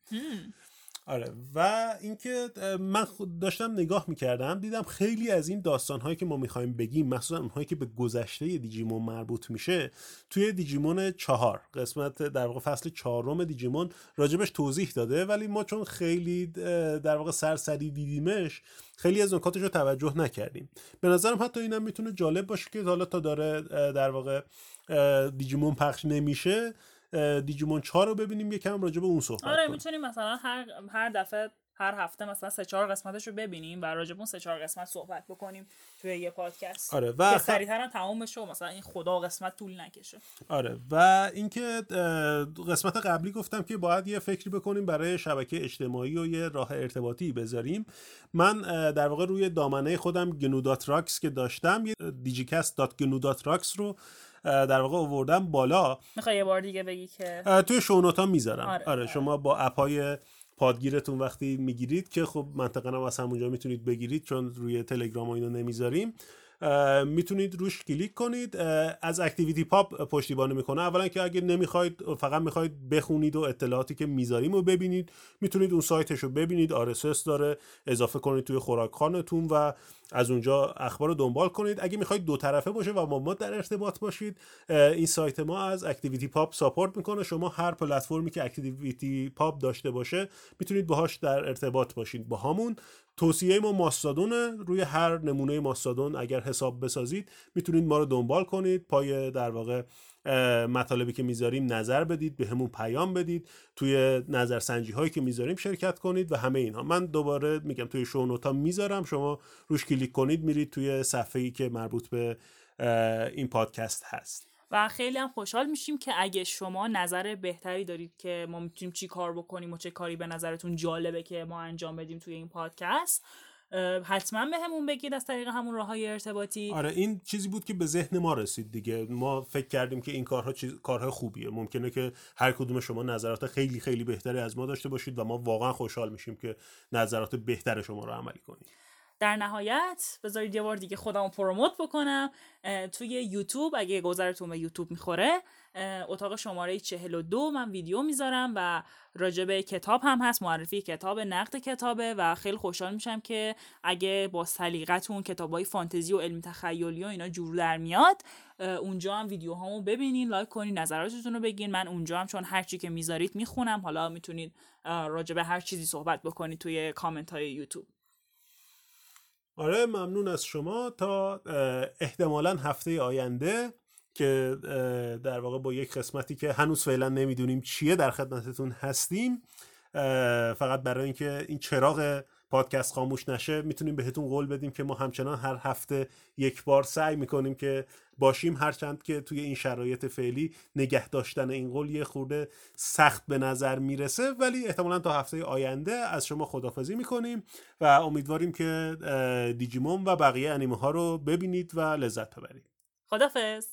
آره. و اینکه من داشتم نگاه می‌کردم دیدم خیلی از این داستان هایی که ما می‌خوایم بگیم مخصوصا اونهایی که به گذشته دیجیمون مربوط میشه توی دیجیمون چهار. قسمت در واقع فصل چهارم دیجیمون راجبش توضیح داده ولی ما چون خیلی در واقع سرسری دیدیمش خیلی از نکاتش رو توجه نکردیم. به نظرم حتی اینم می‌تونه جالب باشه که حالا تا داره در واقع دیجیمون پخش نمیشه. دیجیمون 4 رو ببینیم یکم راجع به اون صحبت آره می‌تونیم مثلا هر هر دفعه هر هفته مثلا سه چهار قسمتش رو ببینیم و راجع اون سه چهار قسمت صحبت بکنیم توی یه پادکست. آره و که خ- سریعتر هم تمام بشه و مثلا این خدا قسمت طول نکشه. آره و اینکه قسمت قبلی گفتم که باید یه فکری بکنیم برای شبکه اجتماعی و یه راه ارتباطی بذاریم. من در واقع روی دامنه خودم gnu dot rocks که داشتم یه digicast dot gnu dot rocks رو در واقع آوردم بالا. می‌خوای یه بار دیگه بگی که؟ توی show note ا می‌ذارم. آره، آره, آره. شما با اپای پادگیرتون وقتی می‌گیرید که خب منطقا هم از همونجا می‌تونید بگیرید چون روی تلگرام و اینو نمی‌ذاریم. می‌تونید روش کلیک کنید. از ActivityPub پشتیبانی می‌کنه. اولا که اگه نمی‌خواید فقط می‌خواید بخونید و اطلاعاتی که می‌ذاریم رو ببینید. می‌تونید اون سایتش رو ببینید. RSS داره اضافه کنید توی خوراک‌خوانتون و از اونجا اخبار رو دنبال کنید. اگه می‌خواید دو طرفه باشه و با ما در ارتباط باشید این سایت ما از ActivityPub support می‌کنه. شما هر پلتفرمی که ActivityPub داشته باشه می‌تونید باهاش در ارتباط باشید. با همون توصیه ما ماستادونه روی هر نمونه ماستادون اگر حساب بسازید می‌تونید ما رو دنبال کنید پای در واقع مطالبی که می‌ذاریم نظر بدید به همون پیام بدید توی نظرسنجی هایی که می‌ذاریم شرکت کنید و همه اینها من دوباره میگم توی شونوتا می‌ذارم شما روش کلیک کنید میرید توی صفحه ای که مربوط به این پادکست هست. و خیلی هم خوشحال میشیم که اگه شما نظر بهتری دارید که ما می‌تونیم چی کار بکنیم و چه کاری به نظرتون جالبه که ما انجام بدیم توی این پادکست حتما به همون بگید از طریق همون راه های ارتباطی. آره این چیزی بود که به ذهن ما رسید دیگه. ما فکر کردیم که این کارها چیز کارهای خوبیه. ممکنه که هر کدوم شما نظرات خیلی خیلی بهتری از ما داشته باشید و ما واقعا خوشحال میشیم که نظرات بهتر شما رو عملی کنیم. در نهایت بذارید یه بار دیگه خودمو پروموت بکنم توی یوتیوب اگه گذرتون به یوتیوب می‌خوره اتاق شماره 42 من ویدیو می‌ذارم و راجع به کتاب هم هست معرفی کتاب نقد کتابه و خیلی خوشحال میشم که اگه با سلیقتون کتابای فانتزی و علمی تخیلی و اینا جور در میاد اونجا هم ویدیو هامو ببینین لایک کنین نظراتتون رو بگین. من اونجا هم چون هر چی که می‌ذارید می‌خونم. حالا می‌تونید اه، راجع به هر چیزی صحبت بکنید توی کامنت های یوتیوب. آره ممنون از شما. تا احتمالا هفته آینده که در واقع با یک قسمتی که هنوز فعلا نمی‌دونیم چیه در خدمتتون هستیم فقط برای اینکه این چراغ پادکست خاموش نشه می‌تونیم بهتون قول بدیم که ما همچنان هر هفته یک بار سعی می‌کنیم که باشیم. هرچند که توی این شرایط فعلی نگه داشتن این قول یه خورده سخت به نظر می‌رسه. ولی احتمالا تا هفته آینده از شما خدافزی می‌کنیم و امیدواریم که دیجیمون و بقیه انیمه ها رو ببینید و لذت ببرید. خدافظ